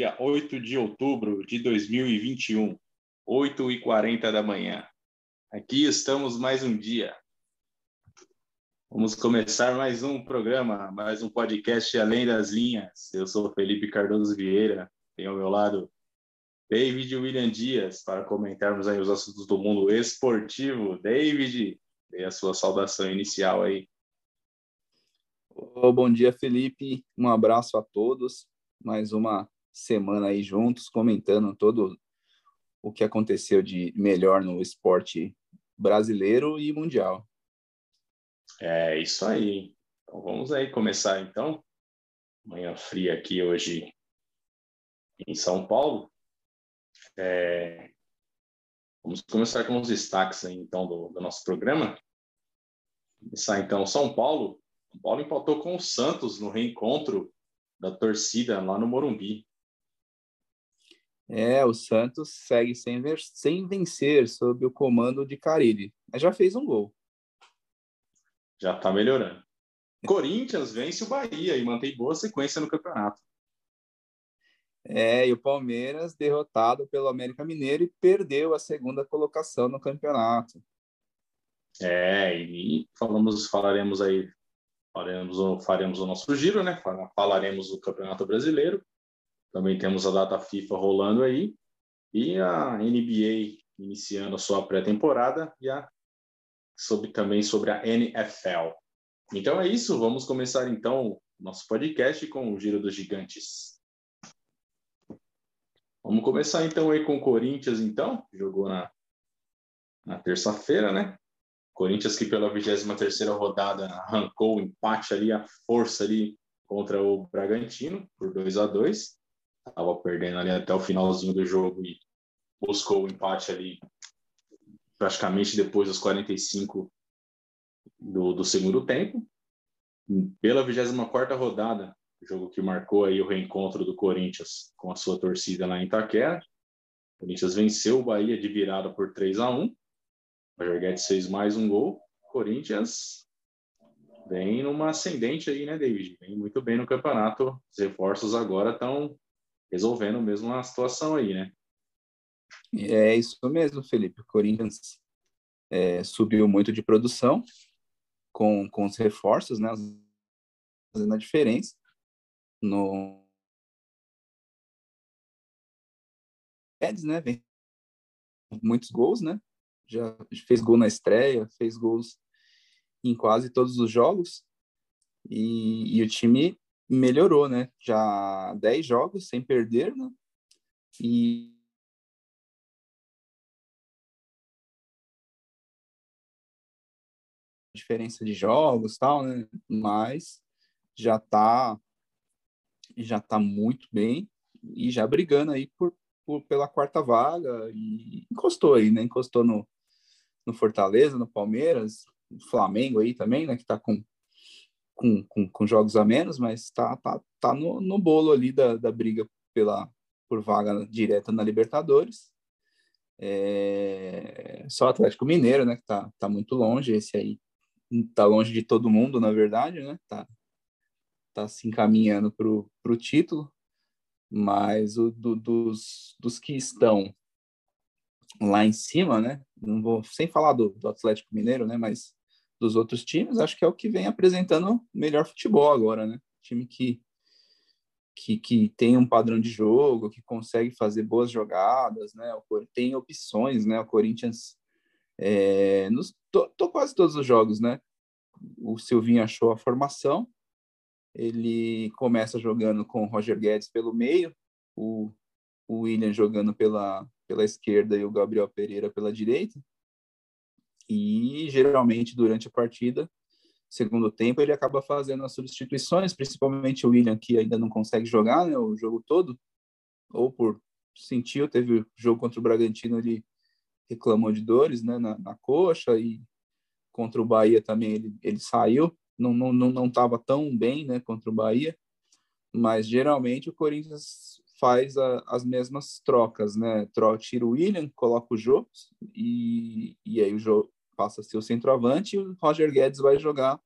Dia 8 de outubro de 2021, 8h40 da manhã. Aqui estamos mais um dia. Vamos começar mais um programa, mais um podcast Além das Linhas. Eu sou Felipe Cardoso Vieira, tenho ao meu lado David William Dias para comentarmos aí os assuntos do mundo esportivo. David, dê a sua saudação inicial aí. Bom dia, Felipe. Um abraço a todos. Mais uma semana aí juntos, comentando todo o que aconteceu de melhor no esporte brasileiro e mundial. É isso aí. Então vamos aí começar então. Manhã fria aqui hoje em São Paulo. É... Vamos começar com os destaques aí, então do, do nosso programa. Começar então São Paulo o Paulo empatou com o Santos no reencontro da torcida lá no Morumbi. É, o Santos segue sem, ver, sem vencer sob o comando de Carilli, mas já fez um gol. Já está melhorando. Corinthians vence o Bahia e mantém boa sequência no campeonato. É, e o Palmeiras, derrotado pelo América Mineiro, e perdeu a segunda colocação no campeonato. É, e falamos, falaremos aí faremos faremos o nosso giro, né? Falaremos do Campeonato Brasileiro. Também temos a data FIFA rolando aí e a NBA iniciando a sua pré-temporada e a sobre também sobre a NFL. Então é isso, vamos começar então nosso podcast com o Giro dos Gigantes. Vamos começar então aí com o Corinthians então, jogou na na terça-feira, né? Corinthians que pela 23 rodada arrancou o empate ali, a força ali contra o Bragantino por 2 a 2 Estava perdendo ali até o finalzinho do jogo e buscou o empate ali praticamente depois dos 45 do, do segundo tempo. Pela 24 rodada, jogo que marcou aí o reencontro do Corinthians com a sua torcida lá em Itaquera. O Corinthians venceu o Bahia de virada por 3 a 1 Roger Guedes fez mais um gol. Corinthians vem numa ascendente aí, né, David? Vem muito bem no campeonato. Os reforços agora estão resolvendo mesmo a situação aí, né? É isso mesmo, Felipe. O Corinthians é, subiu muito de produção com, com os reforços, né? Fazendo a diferença no Guedes, né? Vem muitos gols, né? já fez gol na estreia, fez gols em quase todos os jogos e, e o time melhorou, né? Já 10 jogos sem perder, né? E diferença de jogos, tal, né? Mas já tá já tá muito bem e já brigando aí por, por pela quarta vaga e encostou aí, né? Encostou no no Fortaleza, no Palmeiras, Flamengo aí também, né, que está com, com, com, com, jogos a menos, mas está tá, tá no, no bolo ali da, da briga pela, por vaga direta na Libertadores. É, só Atlético Mineiro, né, que tá, tá muito longe, esse aí tá longe de todo mundo, na verdade, né, tá, tá se encaminhando para o título, mas o do, dos, dos que estão lá em cima, né? Não vou sem falar do, do, Atlético Mineiro, né? Mas dos outros times, acho que é o que vem apresentando melhor futebol agora, né? Time que que, que tem um padrão de jogo, que consegue fazer boas jogadas, né? Tem opções, né? O Corinthians é, nos tô, tô quase todos os jogos, né? O Silvinho achou a formação. Ele começa jogando com o Roger Guedes pelo meio, o, o William jogando pela, pela esquerda e o Gabriel Pereira pela direita. E geralmente durante a partida, segundo tempo, ele acaba fazendo as substituições, principalmente o William, que ainda não consegue jogar né, o jogo todo, ou por sentiu, teve o jogo contra o Bragantino, ele reclamou de dores né, na, na coxa, e contra o Bahia também ele, ele saiu, não estava não, não, não tão bem né, contra o Bahia, mas geralmente o Corinthians faz a, as mesmas trocas, né? Tira o William, coloca o Jô e, e aí o Jô passa a ser o centroavante e o Roger Guedes vai jogar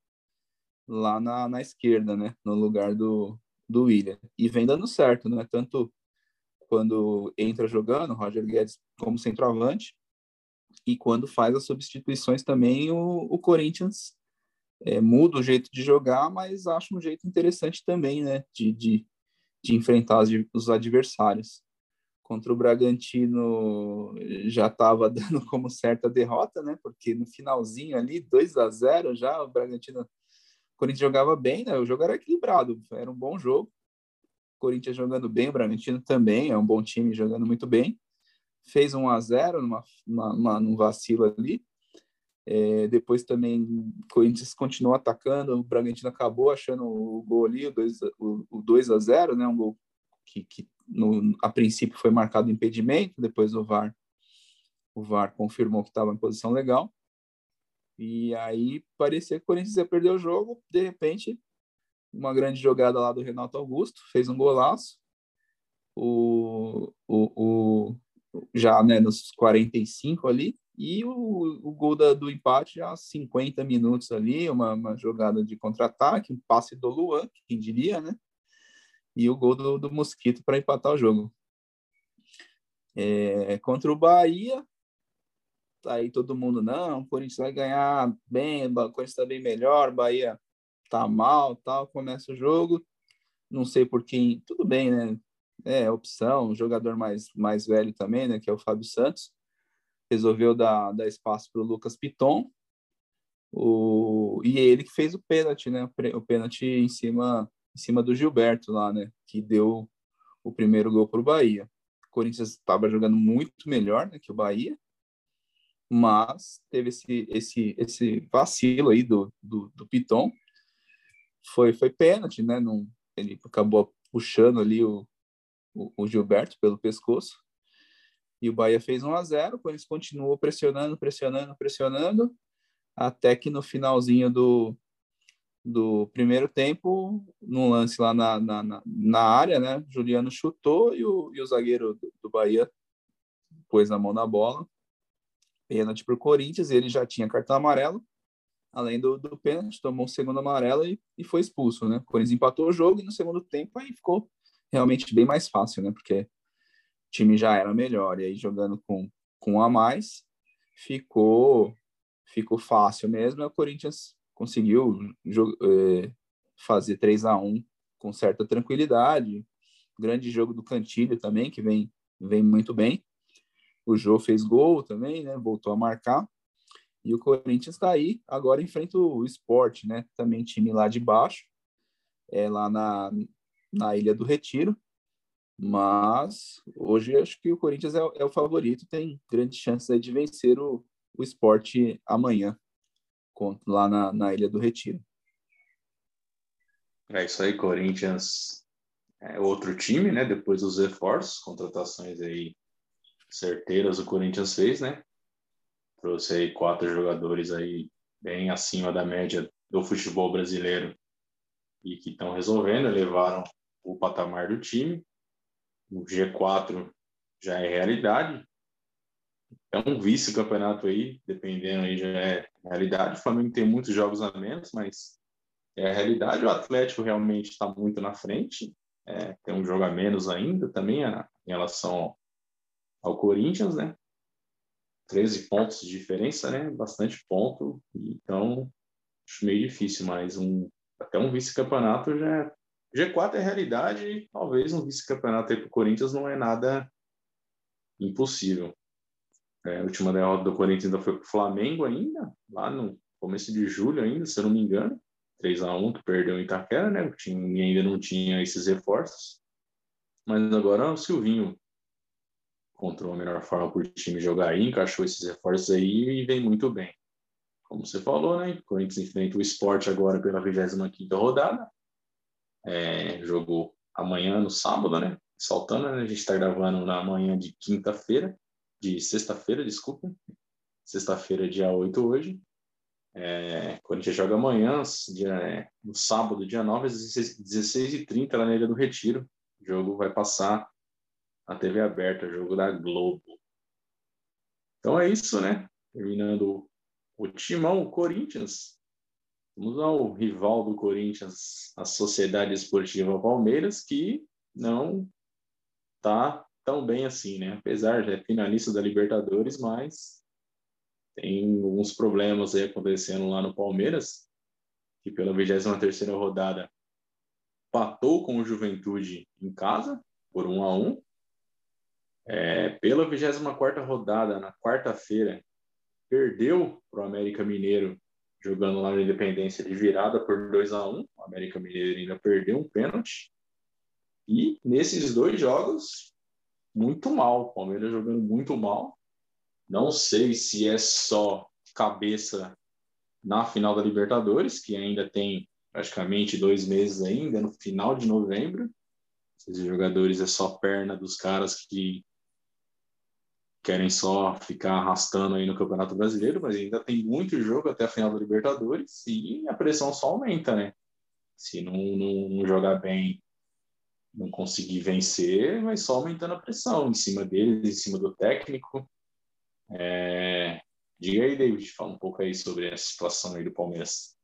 lá na, na esquerda, né? No lugar do, do William. E vem dando certo, né? Tanto quando entra jogando, Roger Guedes como centroavante, e quando faz as substituições também, o, o Corinthians é, muda o jeito de jogar, mas acho um jeito interessante também, né? De, de, de enfrentar os adversários. Contra o Bragantino já estava dando como certa derrota, né? Porque no finalzinho ali, 2 a 0 já, o Bragantino. O Corinthians jogava bem, né? O jogo era equilibrado, era um bom jogo. O Corinthians jogando bem, o Bragantino também é um bom time jogando muito bem. Fez 1 a 0 numa, numa, num vacilo ali. É, depois também o Corinthians continuou atacando, o Bragantino acabou achando o gol ali, o 2, o, o 2 a 0 né? Um gol que, que no, a princípio foi marcado impedimento, depois o VAR, o VAR confirmou que estava em posição legal. E aí parecia que o Corinthians ia perder o jogo, de repente, uma grande jogada lá do Renato Augusto, fez um golaço. O, o, o já né, nos 45 ali, e o, o gol da, do empate já 50 minutos ali, uma, uma jogada de contra-ataque, um passe do Luan, quem diria, né? E o gol do, do Mosquito para empatar o jogo. É, contra o Bahia, tá aí todo mundo, não, o Corinthians vai ganhar bem, o Corinthians está bem melhor, Bahia tá mal, tal, começa o jogo, não sei por quem, tudo bem, né? É opção, um jogador mais, mais velho também, né, que é o Fábio Santos, resolveu dar, dar espaço para o Lucas Piton, o, e ele que fez o pênalti, né? O pênalti em cima em cima do Gilberto lá, né? Que deu o primeiro gol para o Bahia. O Corinthians estava jogando muito melhor né, que o Bahia, mas teve esse, esse, esse vacilo aí do, do, do Piton. Foi, foi pênalti, né? Não, ele acabou puxando ali o, o, o Gilberto pelo pescoço. E o Bahia fez 1 a 0 o Corinthians continuou pressionando, pressionando, pressionando, até que no finalzinho do, do primeiro tempo, num lance lá na, na, na área, né? Juliano chutou e o, e o zagueiro do, do Bahia pôs a mão na bola. Pênalti para o Corinthians, ele já tinha cartão amarelo. Além do, do pênalti, tomou o segundo amarelo e, e foi expulso, né? O Corinthians empatou o jogo e no segundo tempo aí ficou realmente bem mais fácil, né? Porque o time já era melhor e aí jogando com, com um a mais ficou ficou fácil mesmo. O Corinthians conseguiu é, fazer 3 a 1 com certa tranquilidade. Grande jogo do Cantilho também, que vem, vem muito bem. O Jô fez gol também, né? Voltou a marcar. E o Corinthians está aí, agora enfrenta o esporte, né? Também time lá de baixo, é lá na, na Ilha do Retiro. Mas hoje acho que o Corinthians é, é o favorito, tem grandes chances de vencer o, o esporte amanhã lá na, na Ilha do Retiro. É isso aí, Corinthians é outro time, né? Depois dos reforços, contratações aí certeiras o Corinthians fez, né? Trouxe aí quatro jogadores aí bem acima da média do futebol brasileiro e que estão resolvendo, levaram o patamar do time. O G4 já é realidade, é um vice-campeonato aí, dependendo aí já é realidade. O Flamengo tem muitos jogos a menos, mas é a realidade. O Atlético realmente está muito na frente, é, tem um jogo a menos ainda também a, em relação ao Corinthians, né? 13 pontos de diferença, né? Bastante ponto. Então, acho meio difícil, mas um, até um vice-campeonato já é. G4 é realidade, talvez um vice-campeonato aí para o Corinthians não é nada impossível. É, a última derrota do Corinthians ainda foi para o Flamengo ainda, lá no começo de julho ainda, se eu não me engano. 3 a 1 que perdeu em Itaquera, né? Time ainda não tinha esses reforços. Mas agora o Silvinho encontrou a melhor forma para o time jogar aí, encaixou esses reforços aí e vem muito bem. Como você falou, né? O Corinthians enfrenta o esporte agora pela 25 rodada. É, jogou amanhã, no sábado, né? Saltando, né? A gente está gravando na manhã de quinta-feira de sexta-feira, desculpa. Sexta-feira, dia 8 hoje. É, Corinthians joga amanhã, dia, é, no sábado, dia 9, às 16h30, lá na Ilha do Retiro. O jogo vai passar na TV aberta, jogo da Globo. Então é isso, né? Terminando o timão, o Corinthians Vamos ao rival do Corinthians, a Sociedade Esportiva Palmeiras, que não tá tão bem assim, né? Apesar de é finalista da Libertadores, mas tem alguns problemas aí acontecendo lá no Palmeiras, que pela 23ª rodada patou com o Juventude em casa por 1 a 1. É, pela 24ª rodada, na quarta-feira, perdeu para o América Mineiro jogando lá no Independência de virada por 2 a 1 O América Mineiro ainda perdeu um pênalti. E nesses dois jogos, muito mal. O Palmeiras jogando muito mal. Não sei se é só cabeça na final da Libertadores, que ainda tem praticamente dois meses ainda, no final de novembro. Esses jogadores é só perna dos caras que querem só ficar arrastando aí no Campeonato Brasileiro, mas ainda tem muito jogo até a final da Libertadores e a pressão só aumenta, né? Se não, não, não jogar bem, não conseguir vencer, vai só aumentando a pressão em cima deles, em cima do técnico. É... Diga aí, David, fala um pouco aí sobre essa situação aí do Palmeiras.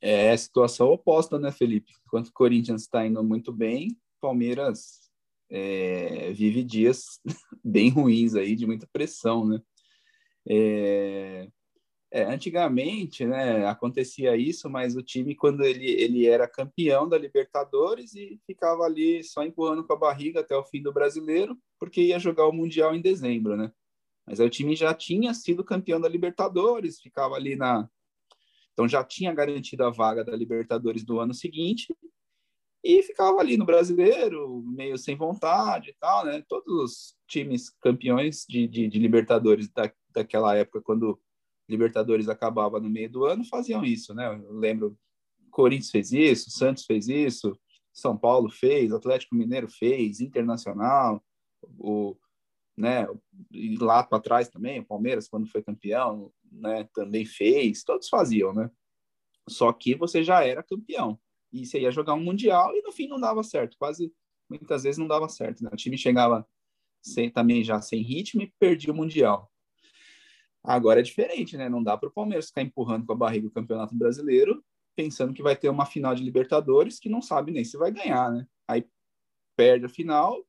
É a situação oposta, né, Felipe? Enquanto o Corinthians está indo muito bem, Palmeiras é, vive dias bem ruins aí, de muita pressão, né? É, é, antigamente, né, acontecia isso, mas o time, quando ele, ele era campeão da Libertadores e ficava ali só empurrando com a barriga até o fim do brasileiro, porque ia jogar o Mundial em dezembro, né? Mas aí o time já tinha sido campeão da Libertadores, ficava ali na. Então já tinha garantido a vaga da Libertadores do ano seguinte, e ficava ali no brasileiro, meio sem vontade e tal, né? Todos os times campeões de, de, de Libertadores da, daquela época, quando Libertadores acabava no meio do ano, faziam isso, né? Eu lembro, Corinthians fez isso, Santos fez isso, São Paulo fez, Atlético Mineiro fez, Internacional, o, né? E lá para trás também, o Palmeiras quando foi campeão, né? Também fez, todos faziam, né? Só que você já era campeão e você ia jogar um mundial e no fim não dava certo, quase muitas vezes não dava certo. Né? O time chegava sem, também já sem ritmo e perdia o mundial. Agora é diferente, né? Não dá para o Palmeiras ficar empurrando com a barriga o Campeonato Brasileiro, pensando que vai ter uma final de Libertadores que não sabe nem se vai ganhar, né? Aí perde a final,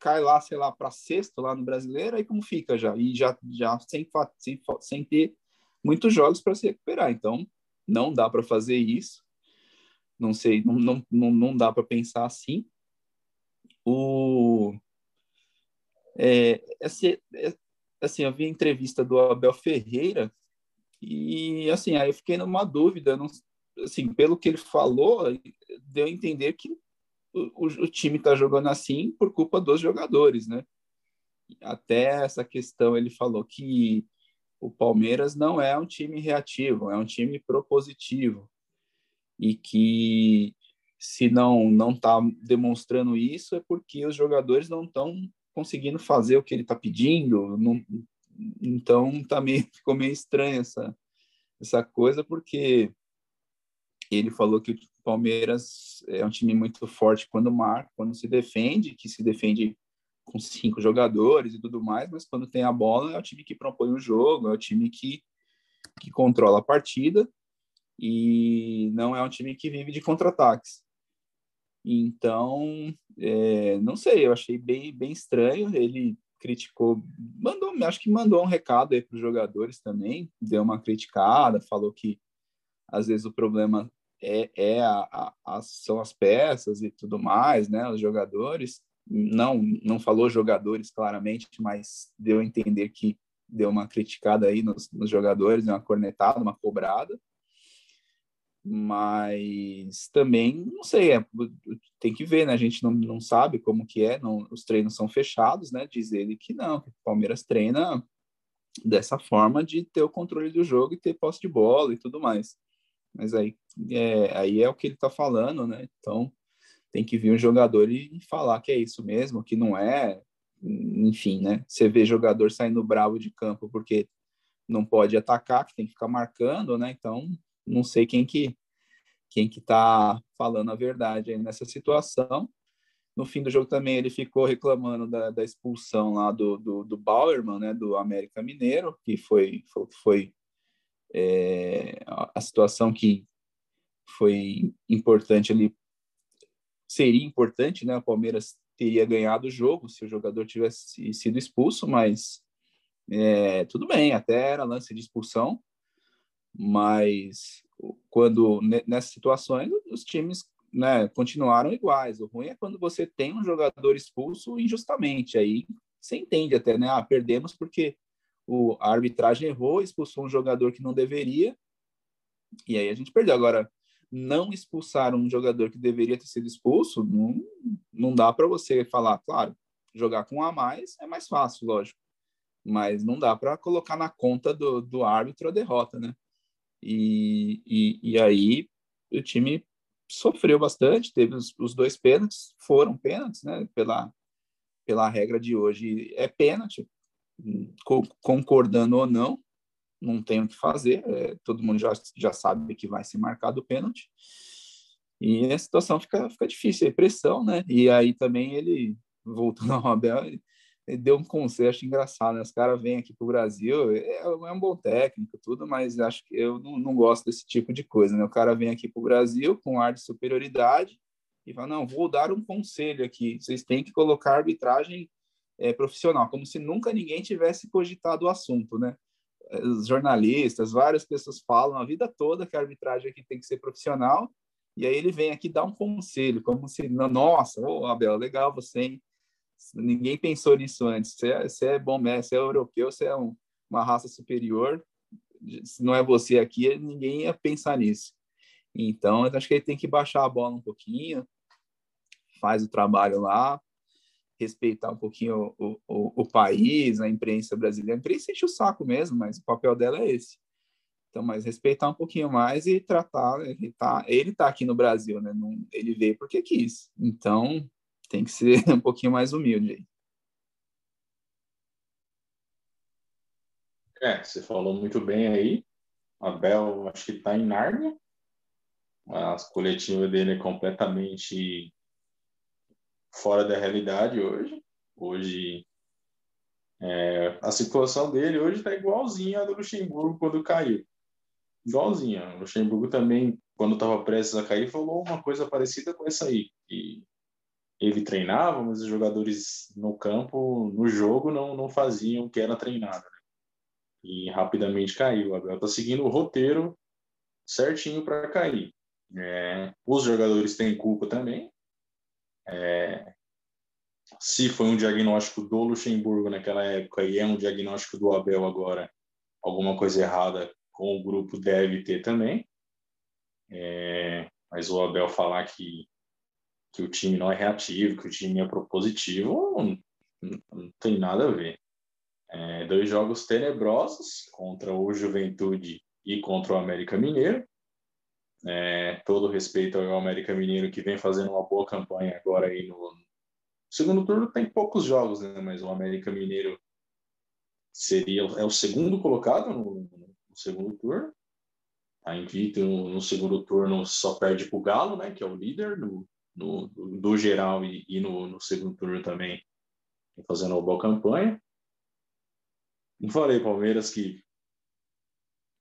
cai lá, sei lá, para sexto lá no Brasileiro, aí como fica já? E já, já sem, sem, sem ter muitos jogos para se recuperar. Então, não dá para fazer isso. Não sei, não, não, não, não dá para pensar assim. O, é, é, assim, eu vi a entrevista do Abel Ferreira e, assim, aí eu fiquei numa dúvida, não, assim, pelo que ele falou, deu a entender que o, o time está jogando assim por culpa dos jogadores, né? Até essa questão ele falou que o Palmeiras não é um time reativo, é um time propositivo e que se não não está demonstrando isso é porque os jogadores não estão conseguindo fazer o que ele está pedindo, não, então tá ficou meio estranha essa essa coisa porque ele falou que o Palmeiras é um time muito forte quando marca, quando se defende, que se defende com cinco jogadores e tudo mais, mas quando tem a bola é o time que propõe o jogo, é o time que, que controla a partida e não é um time que vive de contra-ataques. Então, é, não sei, eu achei bem, bem estranho. Ele criticou, mandou, acho que mandou um recado aí para os jogadores também, deu uma criticada, falou que às vezes o problema é, é a, a, são as peças e tudo mais, né? Os jogadores não não falou jogadores claramente, mas deu a entender que deu uma criticada aí nos, nos jogadores, uma cornetada, uma cobrada mas também não sei é, tem que ver né? A gente não, não sabe como que é não, os treinos são fechados né? Diz ele que não que o Palmeiras treina dessa forma de ter o controle do jogo e ter posse de bola e tudo mais. Mas aí é, aí é o que ele está falando né? Então tem que vir um jogador e falar que é isso mesmo que não é enfim né? Você vê jogador saindo bravo de campo porque não pode atacar que tem que ficar marcando né? Então não sei quem que quem que está falando a verdade nessa situação. No fim do jogo também ele ficou reclamando da, da expulsão lá do, do, do Bauerman, né, do América Mineiro, que foi, foi, foi É, a situação que foi importante ali seria importante, né? O Palmeiras teria ganhado o jogo se o jogador tivesse sido expulso, mas é, tudo bem, até era lance de expulsão, mas quando nessas situações os times né, continuaram iguais. O ruim é quando você tem um jogador expulso injustamente, aí você entende até, né? Ah, perdemos porque o, a arbitragem errou, expulsou um jogador que não deveria, e aí a gente perdeu. Agora, não expulsar um jogador que deveria ter sido expulso, não, não dá para você falar, claro, jogar com um a mais é mais fácil, lógico, mas não dá para colocar na conta do, do árbitro a derrota, né? E, e, e aí o time sofreu bastante, teve os, os dois pênaltis, foram pênaltis, né? Pela, pela regra de hoje, é pênalti, concordando ou não, não tem o que fazer, é, todo mundo já, já sabe que vai ser marcado o pênalti. E a situação fica, fica difícil, é pressão, né? E aí também ele, voltando ao Abel, ele deu um conselho, acho engraçado, né? Os caras vêm aqui para o Brasil, é, é, um bom técnico, tudo, mas acho que eu não, não gosto desse tipo de coisa, né? O cara vem aqui para o Brasil com ar de superioridade e fala, não, vou dar um conselho aqui, vocês têm que colocar arbitragem é, profissional, como se nunca ninguém tivesse cogitado o assunto, né? os jornalistas, várias pessoas falam a vida toda que a arbitragem aqui tem que ser profissional, e aí ele vem aqui dar um conselho, como se, nossa, oh, Abel, legal você, hein? Ninguém pensou nisso antes. Você é, você é bom mestre, você é europeu, você é um, uma raça superior. Se não é você aqui, ninguém ia pensar nisso. Então, acho que ele tem que baixar a bola um pouquinho, faz o trabalho lá, respeitar um pouquinho o, o, o, país, a imprensa brasileira. A imprensa enche o saco mesmo, mas o papel dela é esse. Então, mas respeitar um pouquinho mais e tratar. Ele tá, ele tá aqui no Brasil, né? Não, ele veio porque quis. Então, tem que ser um pouquinho mais humilde aí. É, você falou muito bem aí. Abel, acho que está em Nárnia. A coletiva dele é completamente fora da realidade hoje. Hoje, é, a situação dele hoje está igualzinha à do Luxemburgo quando caiu. Igualzinha. O Luxemburgo também, quando estava prestes a cair, falou uma coisa parecida com essa aí. E ele treinava, mas os jogadores no campo, no jogo, não, não faziam o que era treinado. Né? E rapidamente caiu. O Abel está seguindo o roteiro certinho para cair. É, os jogadores têm culpa também, é, se foi um diagnóstico do Luxemburgo naquela época e é um diagnóstico do Abel agora, alguma coisa errada com o grupo deve ter também. É, mas o Abel falar que, que o time não é reativo, que o time é propositivo, não, não tem nada a ver. É, dois jogos tenebrosos contra o Juventude e contra o América Mineiro. É, todo respeito ao América Mineiro que vem fazendo uma boa campanha agora aí no segundo turno tem poucos jogos, né? Mas o América Mineiro seria é o segundo colocado no, no segundo turno. A tá invicto no, no, segundo turno só perde para o Galo, né? Que é o líder no, no do geral e, e no, no, segundo turno também fazendo uma boa campanha. Não falei Palmeiras que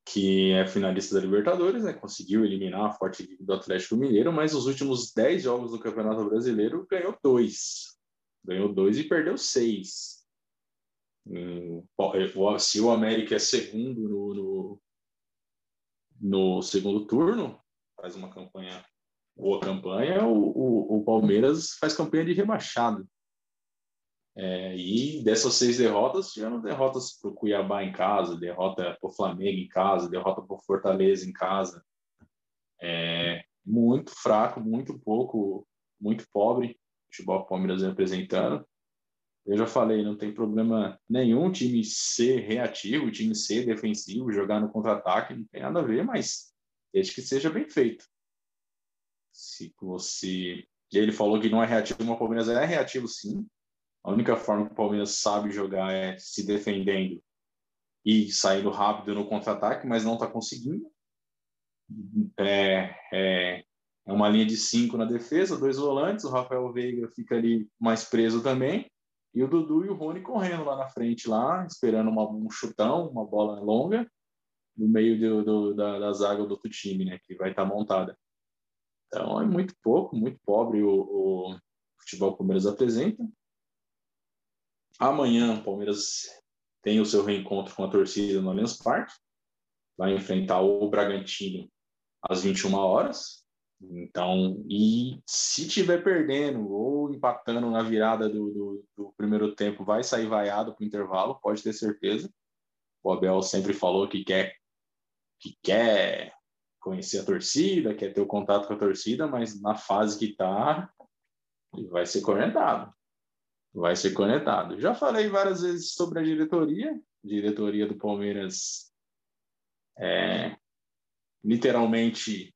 que é finalista da Libertadores, né? conseguiu eliminar a forte do Atlético Mineiro, mas os últimos 10 jogos do Campeonato Brasileiro ganhou dois. Ganhou dois e perdeu seis. Hum, se o América é segundo no, no, no segundo turno, faz uma campanha, boa campanha, o, o, o Palmeiras faz campanha de rebaixado. É, e dessas seis derrotas, tiveram derrotas para o Cuiabá em casa, derrota para o Flamengo em casa, derrota para o Fortaleza em casa. É, muito fraco, muito pouco, muito pobre o futebol Palmeiras representando. Eu já falei, não tem problema nenhum time ser reativo, time ser defensivo, jogar no contra-ataque, não tem nada a ver, mas desde que seja bem feito. Se você. Ele falou que não é reativo, mas o Palmeiras é reativo sim, a única forma que o Palmeiras sabe jogar é se defendendo e saindo rápido no contra-ataque, mas não está conseguindo. É, é, é, uma linha de cinco na defesa, dois volantes, o Rafael Veiga fica ali mais preso também, e o Dudu e o Rony correndo lá na frente, lá, esperando uma, um chutão, uma bola longa, no meio do, do, da, da zaga do outro time, né? Que vai estar tá montada. Então é muito pouco, muito pobre o, o futebol que o Palmeiras apresenta. Amanhã o Palmeiras tem o seu reencontro com a torcida no Allianz Parque. Vai enfrentar o Bragantino às 21 horas. Então, e se tiver perdendo ou empatando na virada do, do, do primeiro tempo, vai sair vaiado para o intervalo, pode ter certeza. O Abel sempre falou que quer que quer conhecer a torcida, quer ter o contato com a torcida, mas na fase que está, vai ser conectado. Vai ser conectado. Já falei várias vezes sobre a diretoria, diretoria do Palmeiras é, literalmente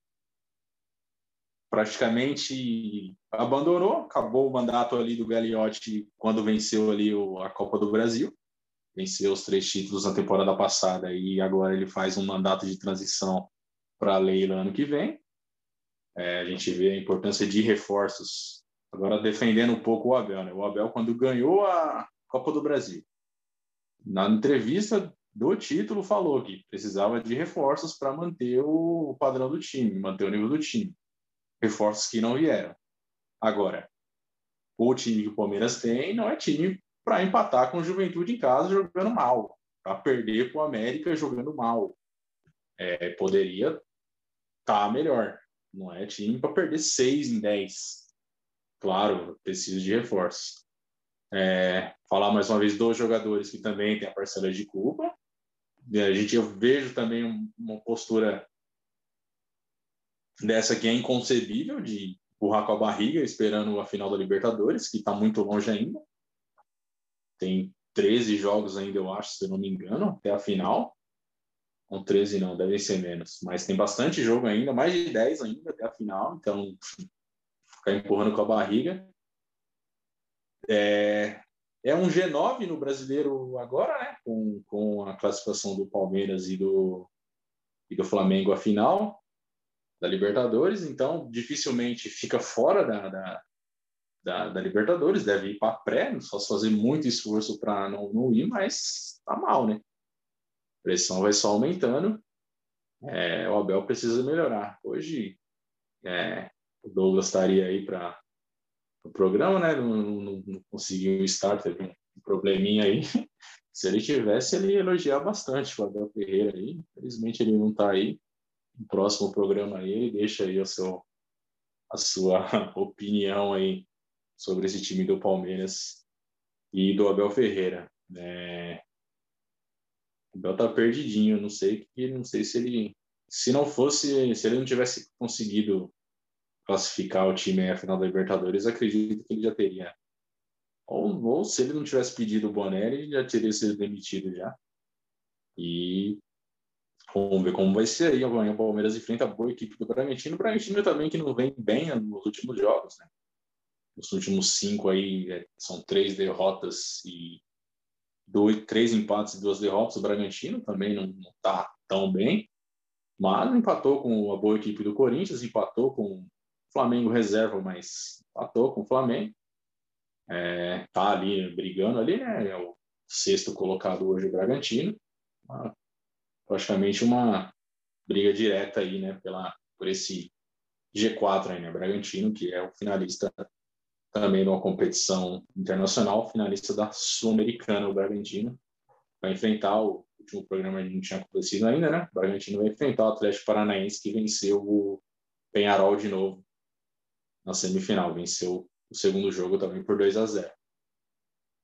praticamente abandonou, acabou o mandato ali do Gagliotti quando venceu ali a Copa do Brasil, venceu os três títulos na temporada passada e agora ele faz um mandato de transição para a Leila ano que vem. É, a gente vê a importância de reforços. Agora defendendo um pouco o Abel, né? O Abel quando ganhou a Copa do Brasil, na entrevista do título falou que precisava de reforços para manter o padrão do time, manter o nível do time reforços que não vieram. Agora, o time que o Palmeiras tem não é time para empatar com o Juventude em casa jogando mal, para perder com o América jogando mal. É, poderia tá melhor. Não é time para perder seis em dez. Claro, precisa de reforços. É, falar mais uma vez dos jogadores que também tem a parcela de culpa. A gente eu vejo também uma postura dessa que é inconcebível de empurrar com a barriga esperando a final da Libertadores, que está muito longe ainda. Tem 13 jogos ainda, eu acho, se eu não me engano, até a final. Com 13 não, devem ser menos. Mas tem bastante jogo ainda, mais de 10 ainda até a final. Então, ficar empurrando com a barriga. É, é um G9 no brasileiro agora, né? Com, com a classificação do Palmeiras e do, e do Flamengo à final da Libertadores, então dificilmente fica fora da, da, da, da Libertadores, deve ir para pré, só fazer muito esforço para não, não ir, mas tá mal, né? Pressão vai só aumentando. É, o Abel precisa melhorar. Hoje é, o Douglas estaria aí para o pro programa, né? Não, não, não conseguiu estar, teve um probleminha aí. Se ele tivesse, ele ia elogiar bastante o Abel Ferreira aí. Infelizmente ele não está aí no próximo programa aí, ele deixa aí o seu, a sua opinião aí sobre esse time do Palmeiras e do Abel Ferreira. É... O Abel tá perdidinho, não sei que não sei se ele se não fosse, se ele não tivesse conseguido classificar o time à final da Libertadores, acredito que ele já teria ou, ou se ele não tivesse pedido o boné, ele já teria sido demitido já. E Vamos ver como vai ser aí. Amanhã o Palmeiras enfrenta a boa equipe do Bragantino. O Bragantino também que não vem bem nos últimos jogos, né? Nos últimos cinco aí é, são três derrotas e dois, três empates e duas derrotas. O Bragantino também não está tão bem, mas empatou com a boa equipe do Corinthians, empatou com o Flamengo reserva, mas empatou com o Flamengo. É, tá ali brigando ali, né? É o sexto colocado hoje o Bragantino praticamente uma briga direta aí, né, pela, por esse G4 aí, né, Bragantino, que é o finalista também de uma competição internacional, finalista da Sul-Americana, o Bragantino, vai enfrentar o último programa não tinha acontecido ainda, né? O Bragantino vai enfrentar o Atlético Paranaense que venceu o Penharol de novo na semifinal, venceu o segundo jogo também por 2 a 0.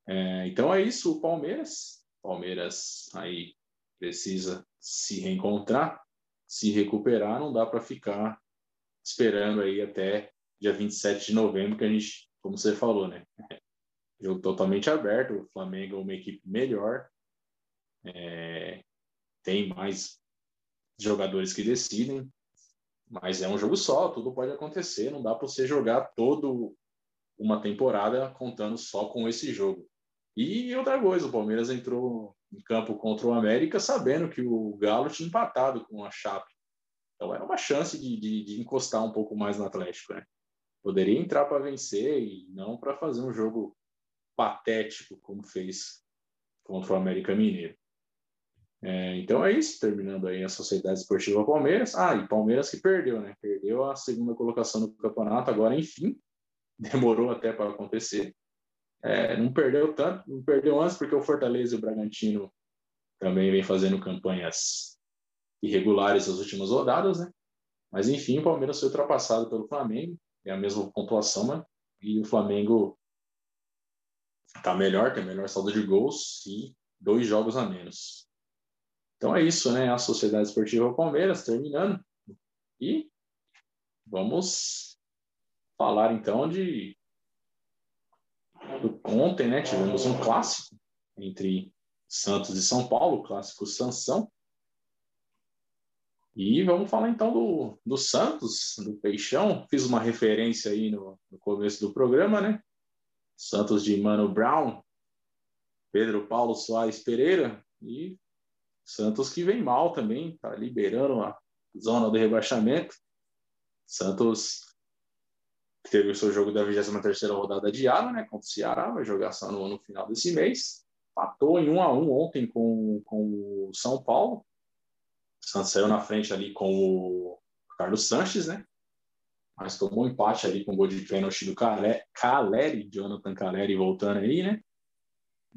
É, então é isso, o Palmeiras, Palmeiras aí precisa se reencontrar, se recuperar, não dá para ficar esperando aí até dia 27 de novembro, que a gente, como você falou, né? Jogo totalmente aberto, o Flamengo é uma equipe melhor, é, tem mais jogadores que decidem, mas é um jogo só, tudo pode acontecer, não dá para você jogar todo uma temporada contando só com esse jogo. E outra coisa, o Palmeiras entrou em campo contra o América, sabendo que o Galo tinha empatado com a Chape. Então era uma chance de, de, de encostar um pouco mais no Atlético. Né? Poderia entrar para vencer e não para fazer um jogo patético como fez contra o América Mineiro. É, então é isso, terminando aí a Sociedade Esportiva Palmeiras. Ah, e Palmeiras que perdeu, né? Perdeu a segunda colocação no campeonato, agora enfim, demorou até para acontecer. É, não perdeu tanto, não perdeu antes, porque o Fortaleza e o Bragantino também vem fazendo campanhas irregulares nas últimas rodadas, né? Mas enfim, o Palmeiras foi ultrapassado pelo Flamengo, é a mesma pontuação, né? e o Flamengo está melhor, tem melhor saldo de gols e dois jogos a menos. Então é isso, né? A Sociedade Esportiva Palmeiras terminando. E vamos falar então de ontem, né? Tivemos um clássico entre Santos e São Paulo, clássico Sansão. E vamos falar então do, do Santos, do Peixão. Fiz uma referência aí no, no começo do programa, né? Santos de Mano Brown, Pedro Paulo Soares Pereira e Santos que vem mal também, tá liberando a zona do rebaixamento. Santos teve o seu jogo da 23 rodada adiado, né, contra o Ceará, vai jogar só no, no final desse mês. Patou em 1 a 1 ontem com, com o São Paulo. Santos saiu na frente ali com o Carlos Sanches, né? Mas tomou um empate ali com o gol de pênalti do Caleri, Jonathan Caleri voltando aí, né?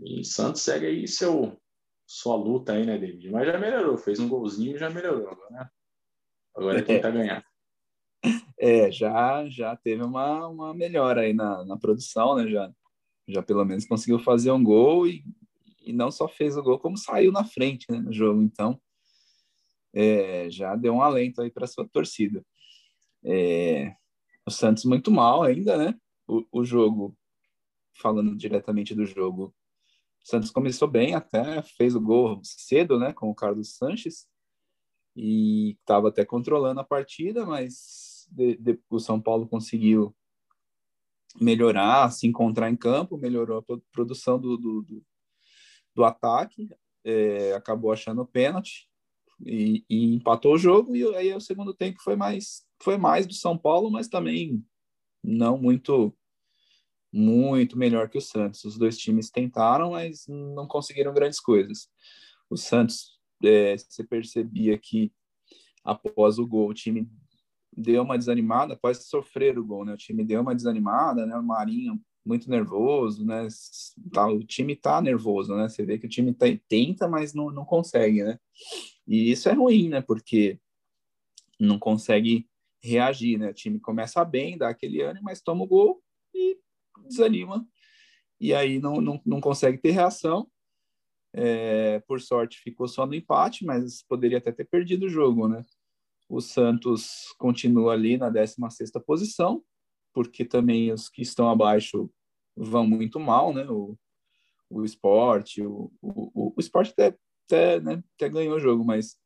E Santos segue aí seu, sua luta aí, né, David? Mas já melhorou, fez um golzinho e já melhorou né? Agora é tentar ganhar. É, já, já teve uma, uma melhora aí na, na produção, né? Já, já pelo menos conseguiu fazer um gol e, e não só fez o gol, como saiu na frente né, no jogo. Então, é, já deu um alento aí para sua torcida. É, o Santos muito mal ainda, né? O, o jogo, falando diretamente do jogo, o Santos começou bem até, fez o gol cedo, né, com o Carlos Sanches, e estava até controlando a partida, mas de, de, o São Paulo conseguiu melhorar, se encontrar em campo, melhorou a produção do, do, do, do ataque, é, acabou achando o pênalti e, e, empatou o jogo, e aí o segundo tempo foi mais, foi mais do São Paulo, mas também não muito muito melhor que o Santos. Os dois times tentaram, mas não conseguiram grandes coisas. O Santos, é, você percebia que após o gol, o time deu uma desanimada, após sofrer o gol, né? O time deu uma desanimada, né? O Marinho muito nervoso, né? Tá, o time tá nervoso, né? Você vê que o time tá, tenta, mas não, não consegue, né? E isso é ruim, né? Porque não consegue reagir, né? O time começa bem, dá aquele ânimo, mas toma o gol e desanima e aí não, não, não consegue ter reação. É, por sorte ficou só no empate, mas poderia até ter perdido o jogo, né? O Santos continua ali na 16 posição, porque também os que estão abaixo vão muito mal, né? O, o esporte, o, o, o esporte até, até, né, até ganhou o jogo, mas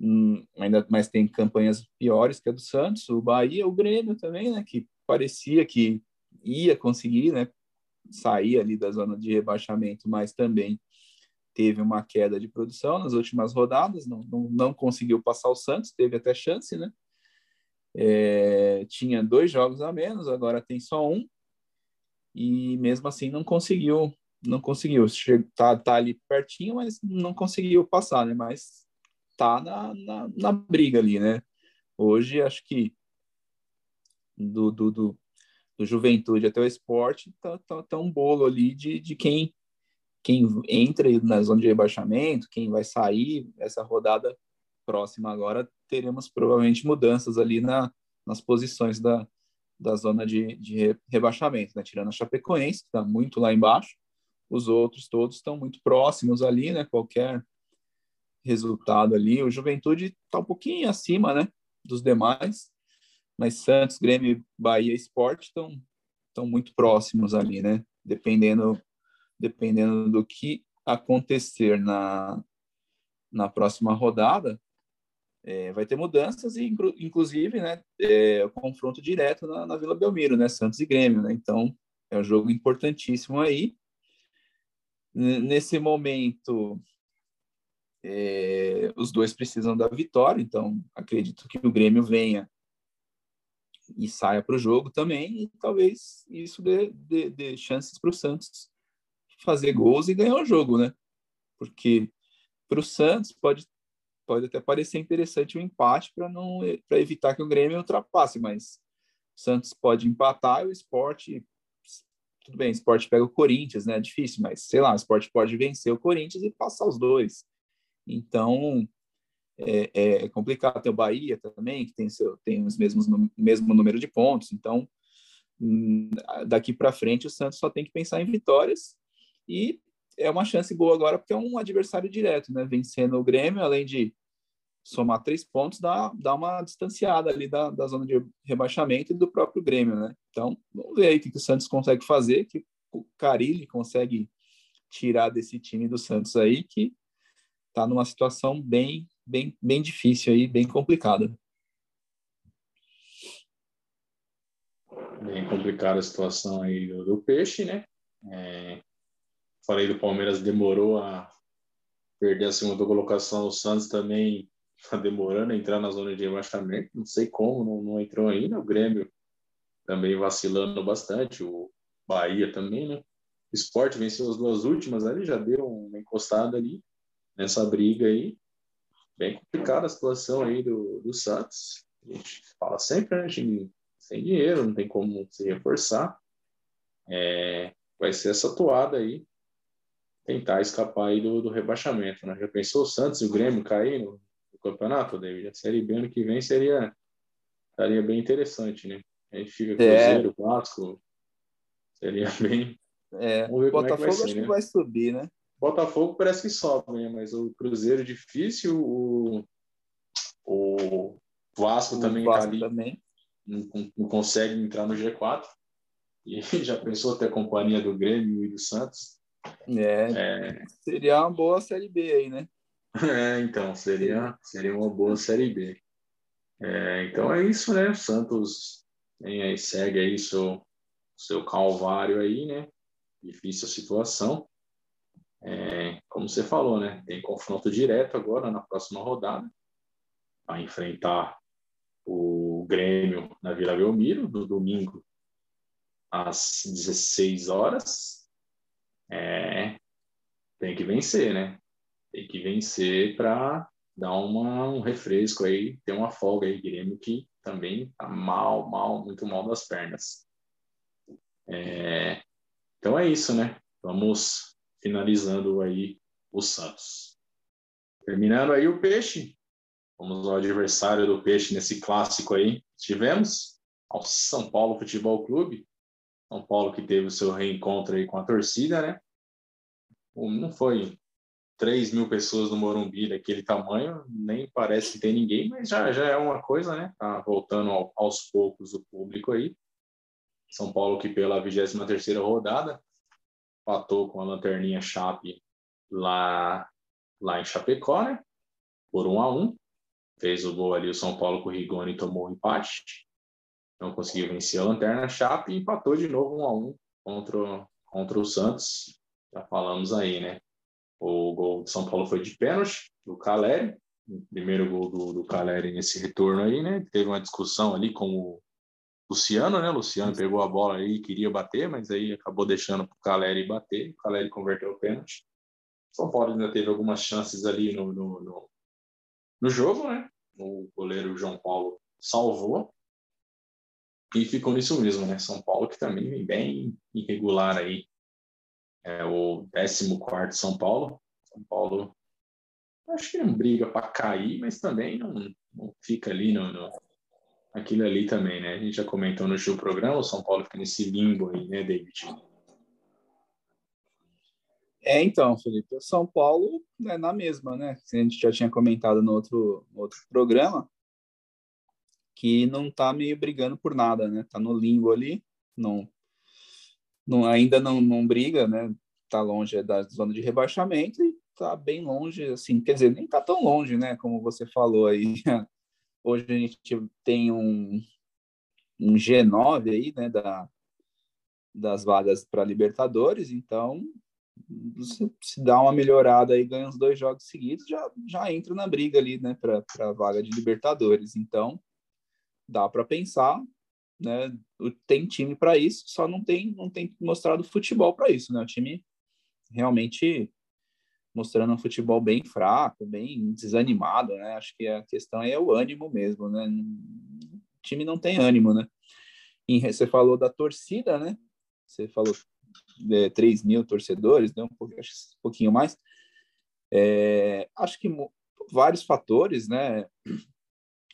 hum, ainda mais tem campanhas piores que a do Santos, o Bahia, o Grêmio também, né? Que parecia que ia conseguir né, sair ali da zona de rebaixamento, mas também teve uma queda de produção nas últimas rodadas, não, não, não conseguiu passar o Santos, teve até chance, né? É, tinha dois jogos a menos, agora tem só um, e mesmo assim não conseguiu, não conseguiu, tá, tá ali pertinho, mas não conseguiu passar, né? Mas tá na, na, na briga ali, né? Hoje acho que do, do, do, do Juventude até o esporte, tá, tá, tá um bolo ali de, de quem, quem entra na zona de rebaixamento, quem vai sair. Essa rodada próxima agora teremos provavelmente mudanças ali na, nas posições da, da zona de, de rebaixamento, né? tirando a Chapecoense, que está muito lá embaixo, os outros todos estão muito próximos ali, né? Qualquer resultado ali. O Juventude está um pouquinho acima, né? Dos demais, mas Santos, Grêmio, Bahia Sport estão estão muito próximos ali, né? Dependendo dependendo do que acontecer na na próxima rodada, é, vai ter mudanças e inclusive, né, é, o confronto direto na, na Vila Belmiro, né, Santos e Grêmio, né? Então é um jogo importantíssimo aí. Nesse momento, é, os dois precisam da vitória, então acredito que o Grêmio venha e saia para o jogo também, e talvez isso dê, dê, dê chances para o Santos fazer gols e ganhar o jogo, né? Porque para o Santos pode pode até parecer interessante o um empate para não para evitar que o Grêmio ultrapasse, mas o Santos pode empatar e o esporte tudo bem, o esporte pega o Corinthians, né? É difícil, mas sei lá, o esporte pode vencer o Corinthians e passar os dois. Então é, é complicado. Tem o Bahia também, que tem, seu, tem os mesmos mesmo número de pontos. Então hum, daqui para frente o Santos só tem que pensar em vitórias e é uma chance boa agora porque é um adversário direto, né? Vencendo o Grêmio, além de somar três pontos, dá, dá uma distanciada ali da, da zona de rebaixamento e do próprio Grêmio, né? Então, vamos ver aí o que, que o Santos consegue fazer, que o Carilli consegue tirar desse time do Santos aí, que está numa situação bem, bem, bem difícil aí, bem complicada. Bem complicada a situação aí do, do Peixe, né? É, falei do Palmeiras demorou a perder a segunda colocação, o Santos também está demorando a entrar na zona de rebaixamento, não sei como, não, não entrou ainda. O Grêmio também vacilando bastante, o Bahia também, né? O Sport venceu as duas últimas ali, já deu uma encostada ali nessa briga aí. Bem complicada a situação aí do, do Santos. A gente fala sempre, né? Gente sem dinheiro, não tem como se reforçar. É, vai ser essa toada aí, tentar escapar aí do, do rebaixamento, né? Já pensou o Santos e o Grêmio cair no, campeonato, David. A Série B ano que vem seria, seria bem interessante, né? A gente fica é. Cruzeiro, é. Vasco, seria bem... É, Vamos ver Botafogo como é que vai ser, acho né? que vai subir, né? Botafogo parece que sobe, né? Mas o Cruzeiro difícil, o, o Vasco o também tá Vasco tá ali. Também. Não, não, consegue entrar no G4. E já pensou ter a companhia do Grêmio e do Santos? É, é, seria uma boa Série B aí, né? É, então, seria, seria uma boa Série B. É, então é isso, né? O Santos aí, segue aí seu, seu calvário aí, né? Difícil a situação. É, como você falou, né? Tem confronto direto agora na próxima rodada. Vai enfrentar o Grêmio na Vila Belmiro, no domingo, às 16 horas. É, tem que vencer, né? Tem que vencer para dar uma, um refresco aí, ter uma folga aí, Grêmio, que também tá mal, mal, muito mal das pernas. É, então é isso, né? Vamos finalizando aí o Santos. Terminando aí o Peixe. Vamos ao adversário do Peixe nesse clássico aí. Tivemos ao São Paulo Futebol Clube. São Paulo que teve o seu reencontro aí com a torcida, né? Não foi 3 mil pessoas no Morumbi daquele tamanho, nem parece que tem ninguém, mas já, já é uma coisa, né? Tá voltando ao, aos poucos o público aí. São Paulo que pela 23ª rodada patou com a lanterninha Chape lá, lá em Chapecó, né? Por 1 a 1 Fez o gol ali o São Paulo com o Rigoni tomou o um empate. Não conseguiu vencer a lanterna Chape e empatou de novo 1 a 1 contra, contra o Santos. Já falamos aí, né? O gol de São Paulo foi de pênalti, do Caleri. O primeiro gol do, do Caleri nesse retorno aí, né? Teve uma discussão ali com o Luciano, né? O Luciano pegou a bola aí e queria bater, mas aí acabou deixando para o Caleri bater. O Caleri converteu o pênalti. São Paulo ainda teve algumas chances ali no, no, no, no jogo, né? O goleiro João Paulo salvou. E ficou nisso mesmo, né? São Paulo que também vem bem irregular aí é o 14 São Paulo. São Paulo acho que não briga para cair, mas também não, não fica ali no, no, aquilo ali também, né? A gente já comentou no show programa, o São Paulo fica nesse limbo aí, né, David? É, então, Felipe, o São Paulo é na mesma, né? A gente já tinha comentado no outro, no outro programa, que não tá meio brigando por nada, né? Tá no limbo ali, não não, ainda não, não briga, né? Tá longe da zona de rebaixamento e tá bem longe, assim, quer dizer, nem tá tão longe, né? Como você falou aí. Hoje a gente tem um, um G9 aí, né? Da, das vagas para Libertadores, então se, dá uma melhorada aí, ganha uns dois jogos seguidos, já, já entra na briga ali, né, para a vaga de Libertadores. Então, dá para pensar né? Tem time para isso, só não tem não tem mostrado futebol para isso, né? O time realmente mostrando um futebol bem fraco, bem desanimado, né? Acho que a questão é o ânimo mesmo, né? O time não tem ânimo, né? E você falou da torcida, né? Você falou de 3 mil torcedores, né? um, pouquinho, um pouquinho mais. É, acho que vários fatores, né?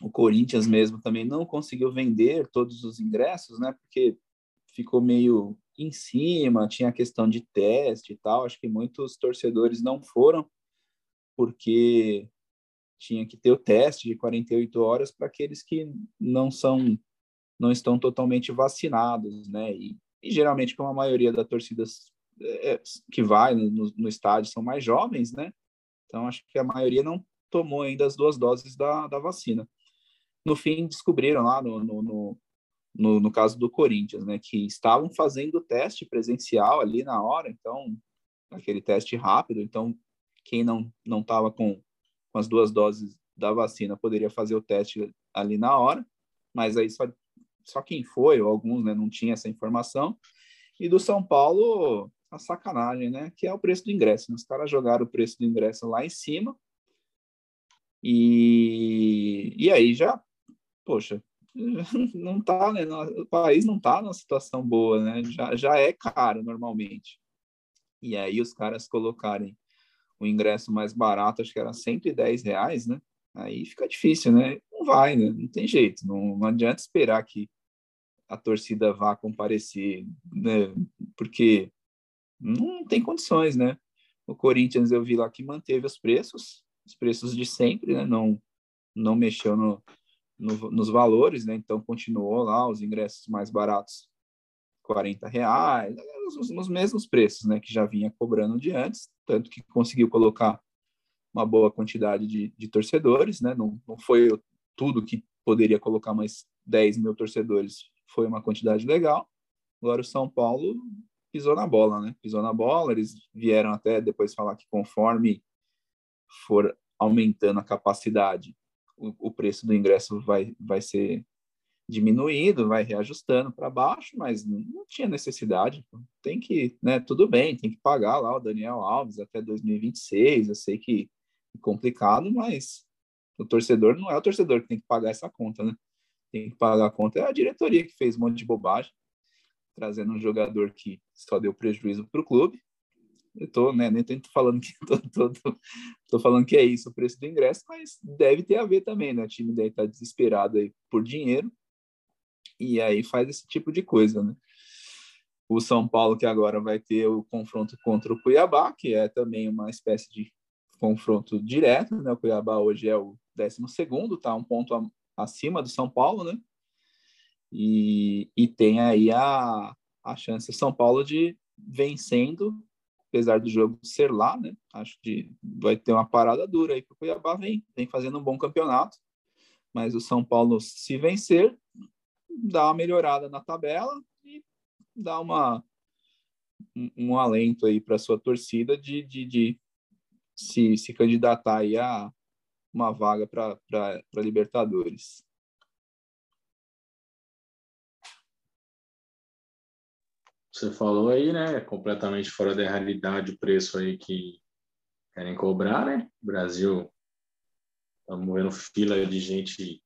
O Corinthians mesmo também não conseguiu vender todos os ingressos, né? Porque ficou meio em cima, tinha a questão de teste e tal. Acho que muitos torcedores não foram porque tinha que ter o teste de 48 horas para aqueles que não são não estão totalmente vacinados, né? E, e geralmente como a maioria das torcidas é, que vai no, no, estádio são mais jovens, né? Então acho que a maioria não tomou ainda as duas doses da, da vacina. No fim descobriram lá no, no, no no, no caso do Corinthians, né, que estavam fazendo o teste presencial ali na hora, então, aquele teste rápido, então, quem não não estava com, com as duas doses da vacina poderia fazer o teste ali na hora, mas aí só, só quem foi, ou alguns, né, não tinha essa informação, e do São Paulo, a sacanagem, né, que é o preço do ingresso, né? os caras jogaram o preço do ingresso lá em cima, e, e aí já, poxa, não está, né? O país não está numa situação boa, né? Já, já é caro normalmente. E aí os caras colocarem o ingresso mais barato, acho que era 110 reais, né? Aí fica difícil, né? Não vai, né? Não tem jeito. Não, não adianta esperar que a torcida vá comparecer, né? Porque não tem condições, né? O Corinthians eu vi lá que manteve os preços, os preços de sempre, né? Não, não mexeu no, no, nos valores, né? Então continuou lá os ingressos mais baratos, 40 reais, nos, nos, mesmos preços, né? Que já vinha cobrando de antes, tanto que conseguiu colocar uma boa quantidade de, de torcedores, né? Não, não foi tudo que poderia colocar mais 10 mil torcedores, foi uma quantidade legal. Agora o São Paulo pisou na bola, né? Pisou na bola, eles vieram até depois falar que conforme for aumentando a capacidade, o, preço do ingresso vai, vai ser diminuído, vai reajustando para baixo, mas não tinha necessidade. Tem que, né? Tudo bem, tem que pagar lá o Daniel Alves até 2026. Eu sei que é complicado, mas o torcedor não é o torcedor que tem que pagar essa conta, né? Tem que pagar a conta é a diretoria que fez um monte de bobagem, trazendo um jogador que só deu prejuízo para o clube eu tô, né, nem tô falando que tô, tô, tô, tô, falando que é isso o preço do ingresso, mas deve ter a ver também, né? O time estar tá desesperado aí por dinheiro e aí faz esse tipo de coisa, né? O São Paulo que agora vai ter o confronto contra o Cuiabá, que é também uma espécie de confronto direto, né? O Cuiabá hoje é o 12 segundo, tá um ponto a, acima do São Paulo, né? E, e tem aí a, a chance do São Paulo de vencendo apesar do jogo ser lá, né? Acho que vai ter uma parada dura aí, porque o Cuiabá vem, vem fazendo um bom campeonato, mas o São Paulo, se vencer, dá uma melhorada na tabela e dá uma, um, um alento aí para sua torcida de, de, de, se, se candidatar aí a uma vaga para Libertadores. Você falou aí, né? Completamente fora da realidade o preço aí que querem cobrar, né? Brasil, estamos vendo fila de gente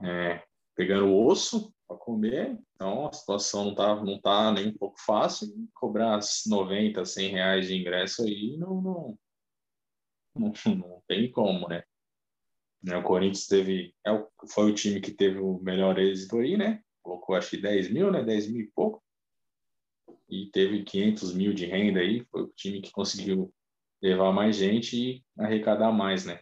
é, pegando osso para comer, então a situação não tá, não tá nem um pouco fácil. Cobrar 90, 100 reais de ingresso aí não, não, não, não tem como, né? né? O Corinthians teve, é, foi o time que teve o melhor êxito aí, né? Colocou acho que 10 mil, né? 10 mil e pouco e teve 500 mil de renda aí, foi o time que conseguiu levar mais gente e arrecadar mais, né?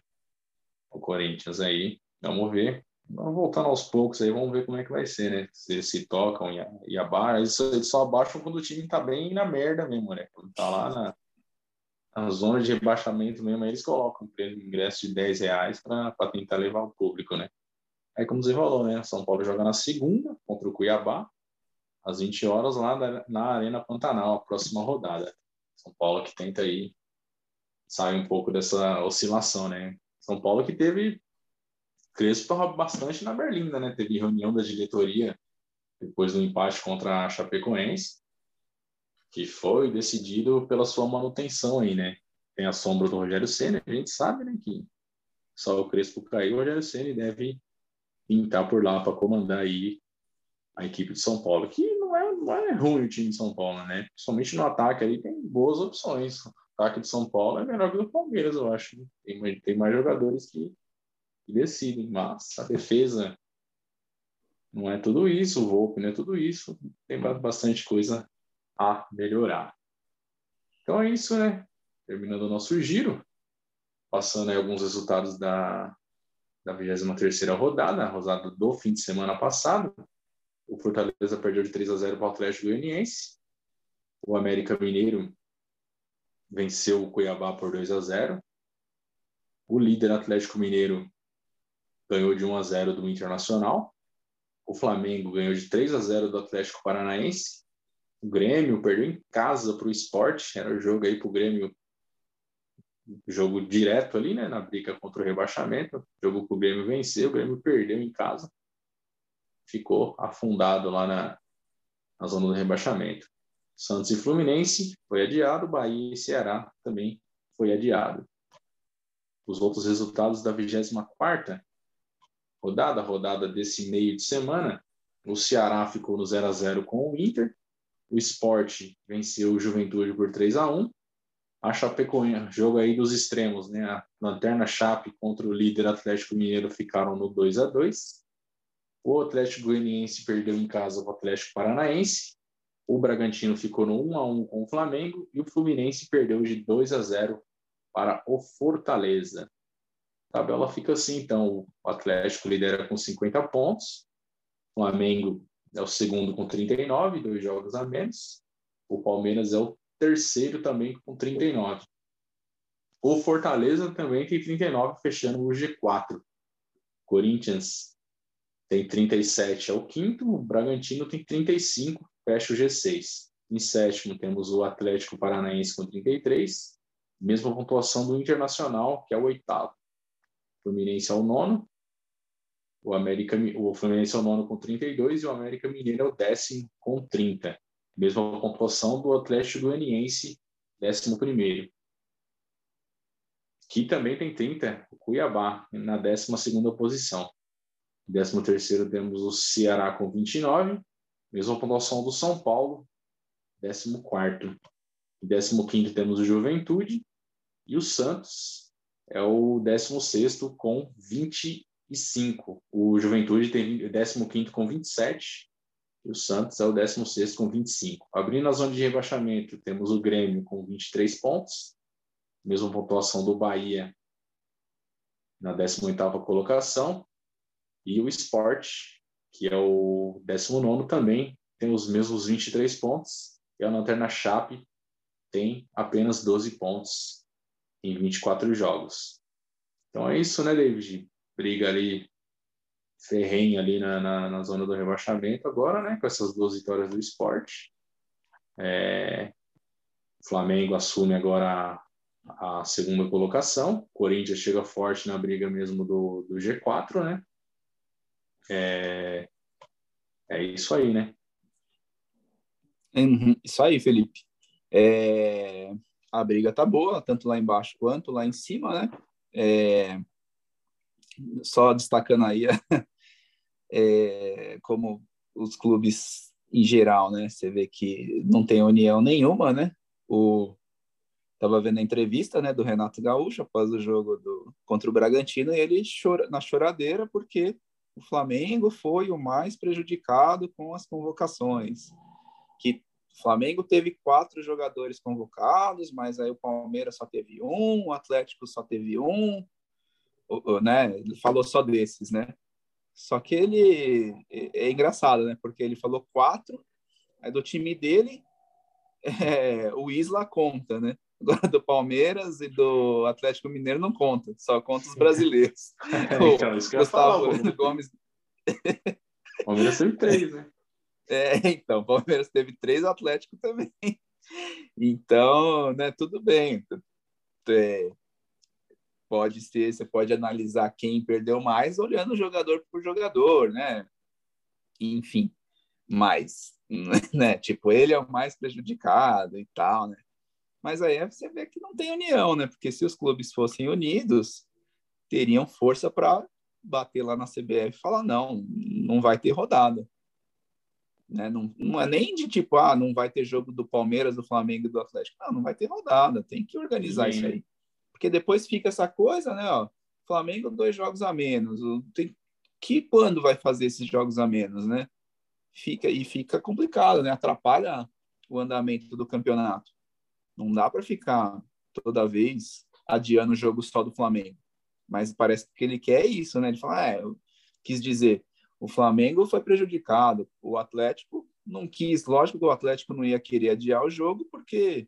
O Corinthians aí, vamos ver. Vamos voltando aos poucos aí, vamos ver como é que vai ser, né? Se eles se tocam e, e abaixam. Eles só abaixam quando o time tá bem na merda mesmo, né? Quando tá lá na, na zona de rebaixamento mesmo, aí eles colocam o ingresso de 10 reais para tentar levar o público, né? Aí, como você falou, né? São Paulo joga na segunda contra o Cuiabá às 20 horas lá na Arena Pantanal, a próxima rodada. São Paulo que tenta aí sair um pouco dessa oscilação, né? São Paulo que teve Crespo bastante na Berlinda, né? Teve reunião da diretoria depois do empate contra a Chapecoense, que foi decidido pela sua manutenção aí, né? tem a sombra do Rogério Senna, a gente sabe né, que só o Crespo caiu, o Rogério Senna deve pintar por lá para comandar aí a equipe de São Paulo, que não é, ruim o time de São Paulo, né? Somente no ataque ali tem boas opções. O ataque de São Paulo é melhor que o do Palmeiras, eu acho. Tem, tem mais jogadores que, que decidem, mas a defesa não é tudo isso, o Volpe não é tudo isso, tem bastante coisa a melhorar. Então é isso, né? Terminando o nosso giro, passando aí alguns resultados da, da 23 rodada, a rodada do fim de semana passado. O Fortaleza perdeu de 3 a 0 para o Atlético Goianiense. O América Mineiro venceu o Cuiabá por 2 a 0. O líder Atlético Mineiro ganhou de 1 a 0 do Internacional. O Flamengo ganhou de 3 a 0 do Atlético Paranaense. O Grêmio perdeu em casa para o esporte. Era o jogo aí para o Grêmio, jogo direto ali, né? Na briga contra o rebaixamento. Jogo para o Grêmio venceu, o Grêmio perdeu em casa. Ficou afundado lá na, na zona do rebaixamento. Santos e Fluminense foi adiado, Bahia e Ceará também foi adiado. Os outros resultados da 24ª rodada, rodada desse meio de semana, o Ceará ficou no 0 a 0 com o Inter, o Sport venceu o Juventude por 3 a 1 a Chapecoense, jogo aí dos extremos, né? A Lanterna Chape contra o líder Atlético Mineiro ficaram no 2 a 2 O Atlético Goianiense perdeu em casa o Atlético Paranaense. O Bragantino ficou no 1 a 1 com o Flamengo e o Fluminense perdeu de 2 a 0 para o Fortaleza. A tabela fica assim, então, o Atlético lidera com 50 pontos, o Flamengo é o segundo com 39, dois jogos a menos, o Palmeiras é o terceiro também com 39. O Fortaleza também tem 39, fechando o G4. Corinthians tem 37, é o quinto, o Bragantino tem 35, fecha o G6. Em sétimo temos o Atlético Paranaense com 33, mesma pontuação do Internacional, que é o oitavo. Fluminense é o nono, o América, o Fluminense é o nono com 32 e o América Mineiro é o décimo com 30. Mesma pontuação do Atlético Goianiense, décimo primeiro. Que também tem 30, o Cuiabá, na décima segunda posição. Décimo terceiro temos o Ceará com 29, mesma pontuação do São Paulo, décimo quarto. Décimo quinto temos o Juventude e o Santos, é o 16 com 25. O Juventude tem o 15 com 27 e o Santos é o 16 com 25. Abrindo a zona de rebaixamento, temos o Grêmio com 23 pontos, mesma pontuação do Bahia na 18ª colocação, e o Sport, que é o 19 também, tem os mesmos 23 pontos, e a Lanterna Chape tem apenas 12 pontos em 24 jogos. Então é isso, né, David? Briga ali ferrenha ali na, na, na, zona do rebaixamento agora, né? Com essas duas vitórias do esporte. É, o Flamengo assume agora a, a, segunda colocação. Corinthians chega forte na briga mesmo do, do G4, né? É, é isso aí, né? Uhum, isso aí, Felipe. É, a briga tá boa, tanto lá embaixo quanto lá em cima, né? É, só destacando aí é, como os clubes em geral, né? Você vê que não tem união nenhuma, né? O tava vendo a entrevista, né, do Renato Gaúcho após o jogo do contra o Bragantino e ele chora na choradeira porque o Flamengo foi o mais prejudicado com as convocações, que o Flamengo teve quatro jogadores convocados, mas aí o Palmeiras só teve um, o Atlético só teve um, né? Ele falou só desses, né? Só que ele é, é engraçado, né? Porque ele falou quatro, aí do time dele é, o Isla conta, né? Agora do Palmeiras e do Atlético Mineiro não conta, só conta os brasileiros. então, isso que eu Gustavo falar, Gomes. Palmeiras teve três, né? É, então, Palmeiras teve três Atlético também. Então, né, tudo bem. É, pode ser, você pode analisar quem perdeu mais olhando jogador por jogador, né? Enfim, mas, né, tipo, ele é o mais prejudicado e tal, né? Mas aí você vê que não tem união, né? Porque se os clubes fossem unidos, teriam força para bater lá na CBF e falar: não, não vai ter rodada. Né? Não, não é nem de tipo, ah, não vai ter jogo do Palmeiras, do Flamengo e do Atlético. Não, não vai ter rodada, tem que organizar Sim. isso aí. Porque depois fica essa coisa, né? Ó, Flamengo, dois jogos a menos. Tem, que quando vai fazer esses jogos a menos, né? Fica e fica complicado, né? Atrapalha o andamento do campeonato. Não dá para ficar toda vez adiando o jogo só do Flamengo. Mas parece que ele quer isso, né? Ele fala, ah, é, eu quis dizer, o Flamengo foi prejudicado, o Atlético não quis. Lógico que o Atlético não ia querer adiar o jogo, porque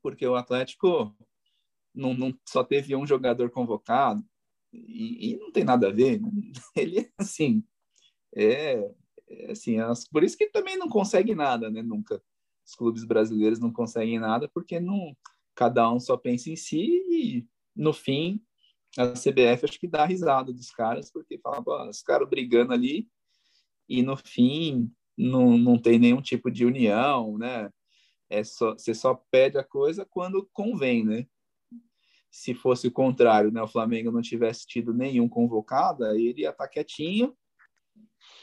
porque o Atlético não, não só teve um jogador convocado e, e, não tem nada a ver. Né? Ele assim é, é assim, é, por isso que também não consegue nada, né? Nunca os clubes brasileiros não conseguem nada porque não cada um só pensa em si e no fim a CBF acho que dá risada dos caras porque fala, os caras brigando ali e no fim não, não tem nenhum tipo de união, né? É só, você só pede a coisa quando convém, né? Se fosse o contrário, né? O Flamengo não tivesse tido nenhum convocado, ele ia estar tá quietinho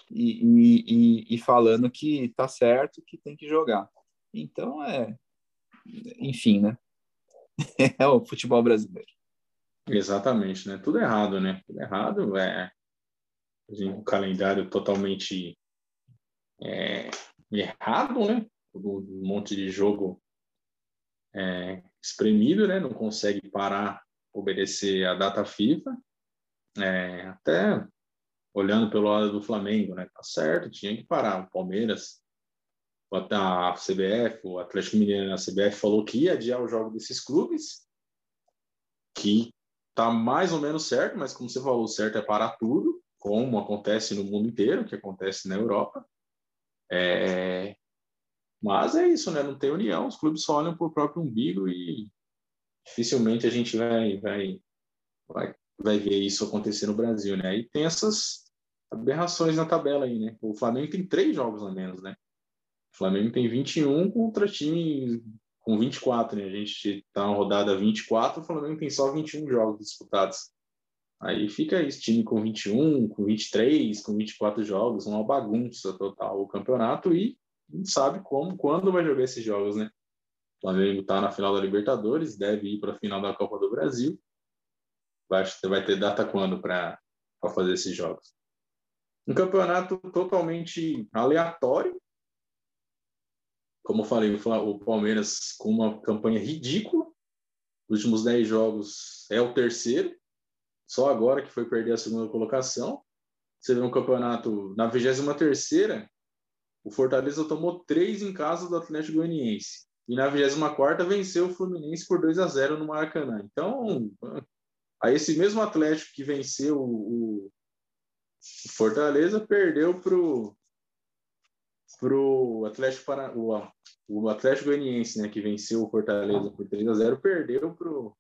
e, e, e, falando que tá certo, que tem que jogar. Então é, enfim, né? É o futebol brasileiro. Exatamente, né? Tudo errado, né? Tudo errado é um calendário totalmente é, errado, né? Um monte de jogo é, espremido, né? Não consegue parar, obedecer a data FIFA. É, até olhando pelo lado do Flamengo, né? Tá certo, tinha que parar. O Palmeiras, a CBF, o Atlético Mineiro, a CBF falou que ia adiar o jogo desses clubes, que tá mais ou menos certo, mas como você falou, certo é parar tudo, como acontece no mundo inteiro, que acontece na Europa. É... Mas é isso, né? Não tem união, os clubes só olham por próprio umbigo e dificilmente a gente vai, vai, vai, vai ver isso acontecer no Brasil, né? E tem essas aberrações na tabela aí, né? O Flamengo tem três jogos a menos, né? O Flamengo tem 21 contra time com 24, né? A gente está na rodada 24, o Flamengo tem só 21 jogos disputados. Aí fica esse time com 21, com 23, com 24 jogos, uma bagunça total o campeonato e não sabe como, quando vai jogar esses jogos, né? O Flamengo está na final da Libertadores, deve ir para a final da Copa do Brasil. Vai, vai ter data quando para fazer esses jogos? Um campeonato totalmente aleatório, como eu falei, o Palmeiras com uma campanha ridícula. Nos últimos 10 jogos é o terceiro. Só agora que foi perder a segunda colocação. Você vê um campeonato na 23 o Fortaleza tomou três em casa do Atlético Goianiense. E na 24 venceu o Fluminense por 2 a 0 no Maracanã. Então, aí esse mesmo Atlético que venceu o, Fortaleza perdeu pro pro Atlético para o, o Atlético Goianiense, né, que venceu o Fortaleza por 3 a 0, perdeu pro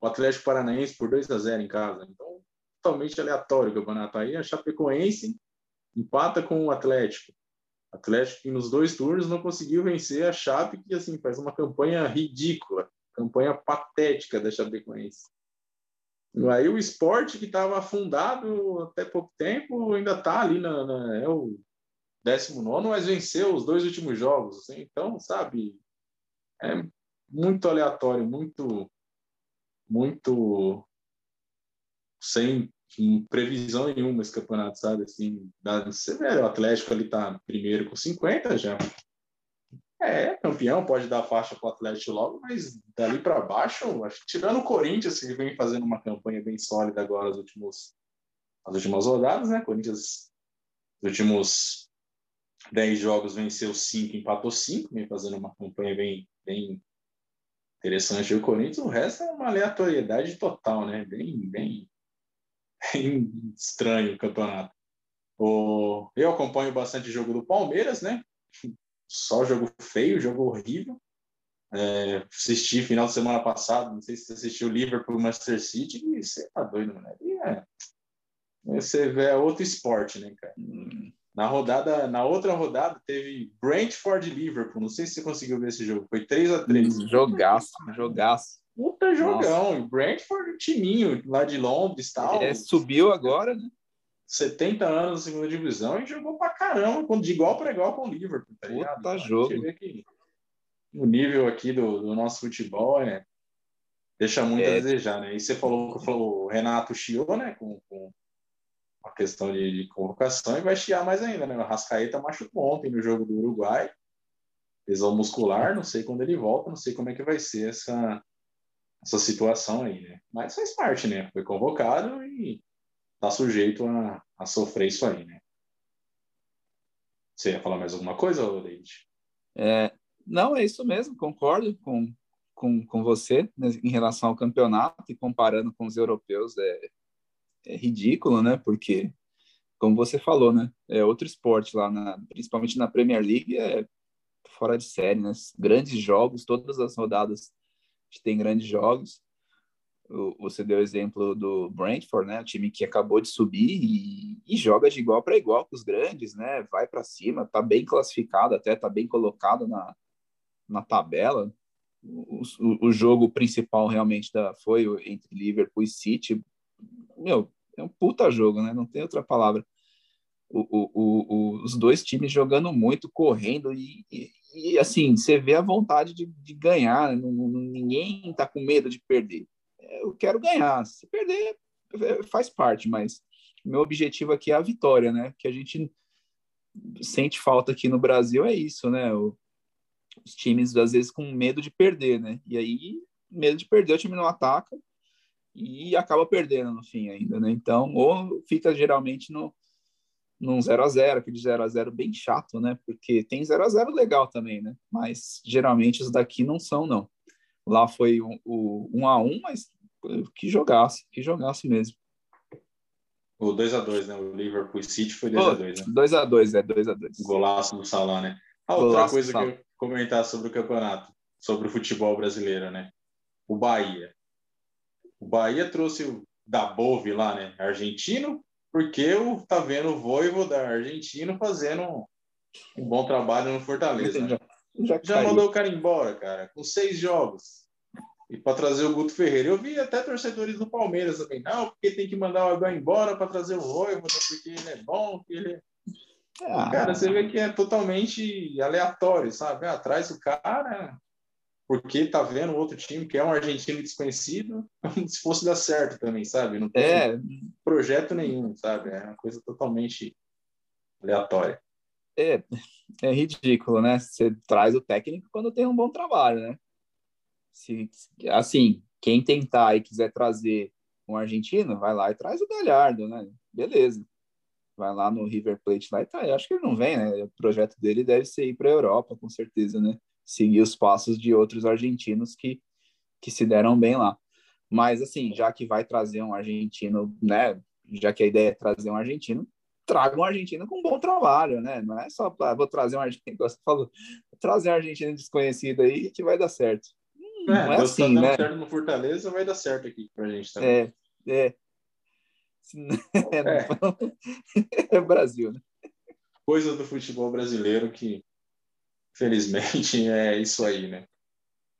o Atlético Paranaense por 2 a 0 em casa. Então, totalmente aleatório o campeonato aí. A Chapecoense empata com o Atlético. Atlético que nos dois turnos não conseguiu vencer a Chape, que assim faz uma campanha ridícula, campanha patética da Chapecoense. Aí o esporte que estava afundado até pouco tempo ainda está ali na, na, é o 19, mas venceu os dois últimos jogos. Assim, então, sabe, é muito aleatório, muito, muito sem previsão nenhuma esse campeonato, sabe? Assim, você vê, o Atlético ali tá primeiro com 50 já. É, campeão, pode dar faixa para o Atlético logo, mas dali para baixo, acho tirando o Corinthians, que vem fazendo uma campanha bem sólida agora nos últimos, as últimas rodadas, né? Corinthians, nos últimos 10 jogos, venceu 5, empatou 5, vem fazendo uma campanha bem, bem interessante. O Corinthians, o resto é uma aleatoriedade total, né? Bem, bem, bem estranho o campeonato. O, eu acompanho bastante o jogo do Palmeiras, né? só jogo feio, jogo horrível. É, assisti final de semana passado, não sei se você assistiu Liverpool Manchester City, e você tá doido, né? É, você vê é outro esporte, né, cara? Na rodada, na outra rodada, teve Brentford Liverpool. Não sei se você conseguiu ver esse jogo. Foi 3 a 3 Jogaço, jogaço. Puta jogão. Nossa. Brentford, timinho lá de Londres tal. É, subiu agora, né? 70 anos na segunda divisão e jogou pra caramba, de igual para igual com o Liverpool, tá ligado? Puta jogo. Que o nível aqui do, do, nosso futebol é deixa muito é. a desejar, né? E você falou que o Renato chiou, né? Com, com a questão de, de, convocação e vai chiar mais ainda, né? O Rascaeta machucou ontem no jogo do Uruguai, lesão muscular, não sei quando ele volta, não sei como é que vai ser essa, essa situação aí, né? Mas faz parte, né? Foi convocado e tá sujeito a, a sofrer isso aí, né? Você ia falar mais alguma coisa, Leite? É, não, é isso mesmo, concordo com, com, com você né, em relação ao campeonato e comparando com os europeus é, é ridículo, né? Porque, como você falou, né? É outro esporte lá, na, principalmente na Premier League, é fora de série, né? Grandes jogos, todas as rodadas tem grandes jogos você deu o exemplo do Brentford, né? O time que acabou de subir e, e joga de igual para igual com os grandes, né? Vai para cima, tá bem classificado, até tá bem colocado na, na tabela. O, o, o jogo principal realmente da, foi entre Liverpool e City. Meu, é um puta jogo, né? Não tem outra palavra. O, o, os dois times jogando muito, correndo e, e, e assim, você vê a vontade de, de ganhar, não, ninguém tá com medo de perder eu quero ganhar. Se perder, é, faz parte, mas meu objetivo aqui é a vitória, né? Que a gente sente falta aqui no Brasil é isso, né? O, os times, às vezes, com medo de perder, né? E aí, medo de perder, o time não ataca e acaba perdendo no fim ainda, né? Então, ou fica geralmente no num 0 a 0 aquele 0 a 0 bem chato, né? Porque tem 0 a 0 legal também, né? Mas geralmente os daqui não são, não. Lá foi o, o 1 a 1 mas que jogasse, que jogasse mesmo. O 2x2, né? O Liverpool City foi 2x2, né? 2x2, é 2x2. Golaço do Salah, né? Ah, outra Golaço coisa que eu comentar sobre o campeonato, sobre o futebol brasileiro, né? O Bahia. O Bahia trouxe o Dabove lá, né? Argentino, porque o tá vendo o Voivo da Argentina fazendo um bom trabalho no Fortaleza. Né? Já, já, já mandou o cara embora, cara, com seis jogos e para trazer o Guto Ferreira. Eu vi até torcedores do Palmeiras também, não, porque tem que mandar o Abel embora para trazer o Roivo, porque ele é bom, que ele ah. Cara, você vê que é totalmente aleatório, sabe? Atrás do cara, porque tá vendo outro time que é um argentino desconhecido, se fosse dar certo também, sabe? Não tem é. projeto nenhum, sabe? É uma coisa totalmente aleatória. É, é ridículo, né? Você traz o técnico quando tem um bom trabalho, né? se, assim, quem tentar e quiser trazer um argentino, vai lá e traz o Galhardo, né? Beleza. Vai lá no River Plate lá e tá. Eu acho que ele não vem, né? O projeto dele deve ser ir para a Europa, com certeza, né? Seguir os passos de outros argentinos que, que se deram bem lá. Mas, assim, já que vai trazer um argentino, né? Já que a ideia é trazer um argentino, traga um argentino com um bom trabalho, né? Não é só, ah, vou trazer um argentino, você falou, trazer um argentino desconhecido aí que vai dar certo. É, não é assim, né? certo no Fortaleza, vai dar certo aqui pra gente também. É, é. É, é Brasil, né? Coisa do futebol brasileiro que, felizmente, é isso aí, né?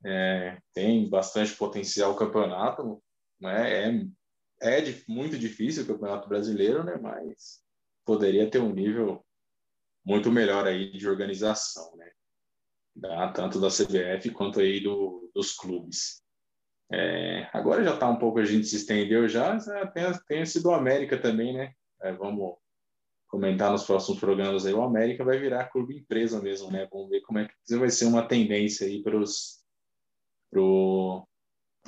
É, tem bastante potencial o campeonato, né? É, é muito difícil o campeonato brasileiro, né? Mas poderia ter um nível muito melhor aí de organização, né? da, tanto da CBF quanto aí do, dos clubes. É, agora já está um pouco, a gente se estendeu já, tem, tem sido o América também, né? É, vamos comentar nos próximos programas aí, o América vai virar clube empresa mesmo, né? Vamos ver como é que vai ser uma tendência aí para os pro,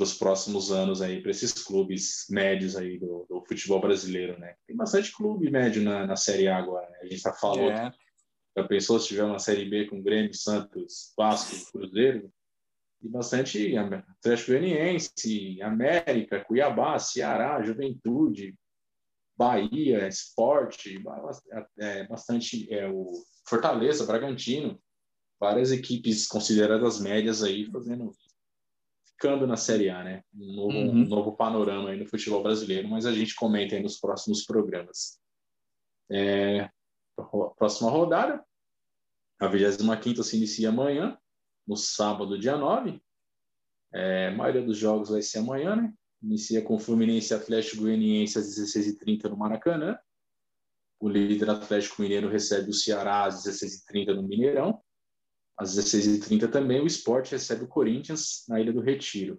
os próximos anos aí, para esses clubes médios aí do, do, futebol brasileiro, né? Tem bastante clube médio na, na Série A agora, né? A gente está falando, é. Já pensou se tiver uma Série B com Grêmio, Santos, Vasco, Cruzeiro? E bastante Atlético Goianiense, América, Cuiabá, Ceará, Juventude, Bahia, Esporte, é, bastante é, o Fortaleza, Bragantino, várias equipes consideradas médias aí fazendo ficando na Série A, né? Um novo, uhum. um novo panorama aí no futebol brasileiro, mas a gente comenta aí nos próximos programas. É, próxima rodada. A 25 se inicia amanhã, no sábado, dia 9. É, a maioria dos jogos vai ser amanhã, né? Inicia com Fluminense Atlético Goianiense às 16h30 no Maracanã. O líder Atlético Mineiro recebe o Ceará às 16h30 no Mineirão. Às 16h30 também o Sport recebe o Corinthians na Ilha do Retiro.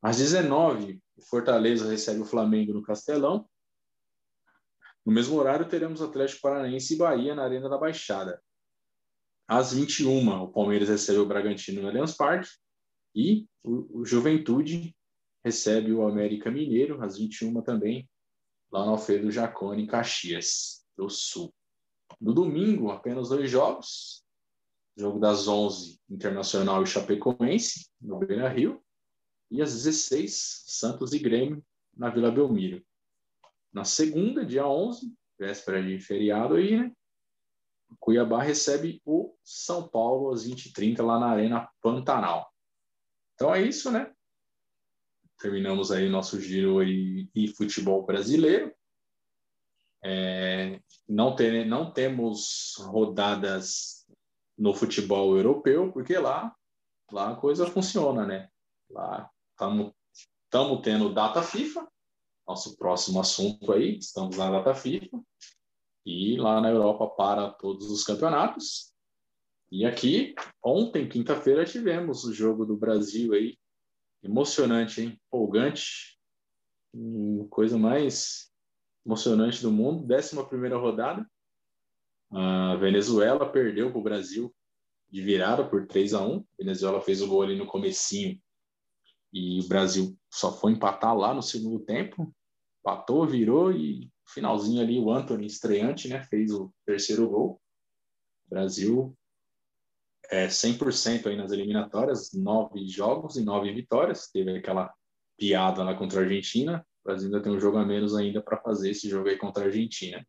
Às 19 o Fortaleza recebe o Flamengo no Castelão. No mesmo horário, teremos Atlético Paranaense e Bahia na Arena da Baixada. Às 21 o Palmeiras recebe o Bragantino no Allianz Parque. E o, o Juventude recebe o América Mineiro, às 21 também, lá no Alfredo Jacone, em Caxias do Sul. No domingo, apenas dois jogos. Jogo das 11, Internacional e Chapecoense, no Beira-Rio. E às 16, Santos e Grêmio, na Vila Belmiro. Na segunda, dia 11, véspera de feriado aí, né? Cuiabá recebe o São Paulo às 20h30 lá na Arena Pantanal. Então é isso, né? Terminamos aí nosso giro e, e futebol brasileiro. É, não, tem, não temos rodadas no futebol europeu, porque lá, lá a coisa funciona, né? Lá estamos tendo data FIFA, nosso próximo assunto aí, estamos na data FIFA, e lá na Europa para todos os campeonatos. E aqui, ontem, quinta-feira, tivemos o jogo do Brasil aí Emocionante, hein? Empolgante. Hum, coisa mais emocionante do mundo. Décima primeira rodada. A Venezuela perdeu para o Brasil de virada por 3 a 1 a Venezuela fez o gol ali no comecinho e o Brasil só foi empatar lá no segundo tempo. Empatou, virou e finalzinho ali o Anthony, estreante, né, fez o terceiro gol. O Brasil é, 100% aí nas eliminatórias, nove jogos e nove vitórias. Teve aquela piada lá contra a Argentina. O Brasil ainda tem um jogo a menos ainda para fazer esse jogo aí contra a Argentina.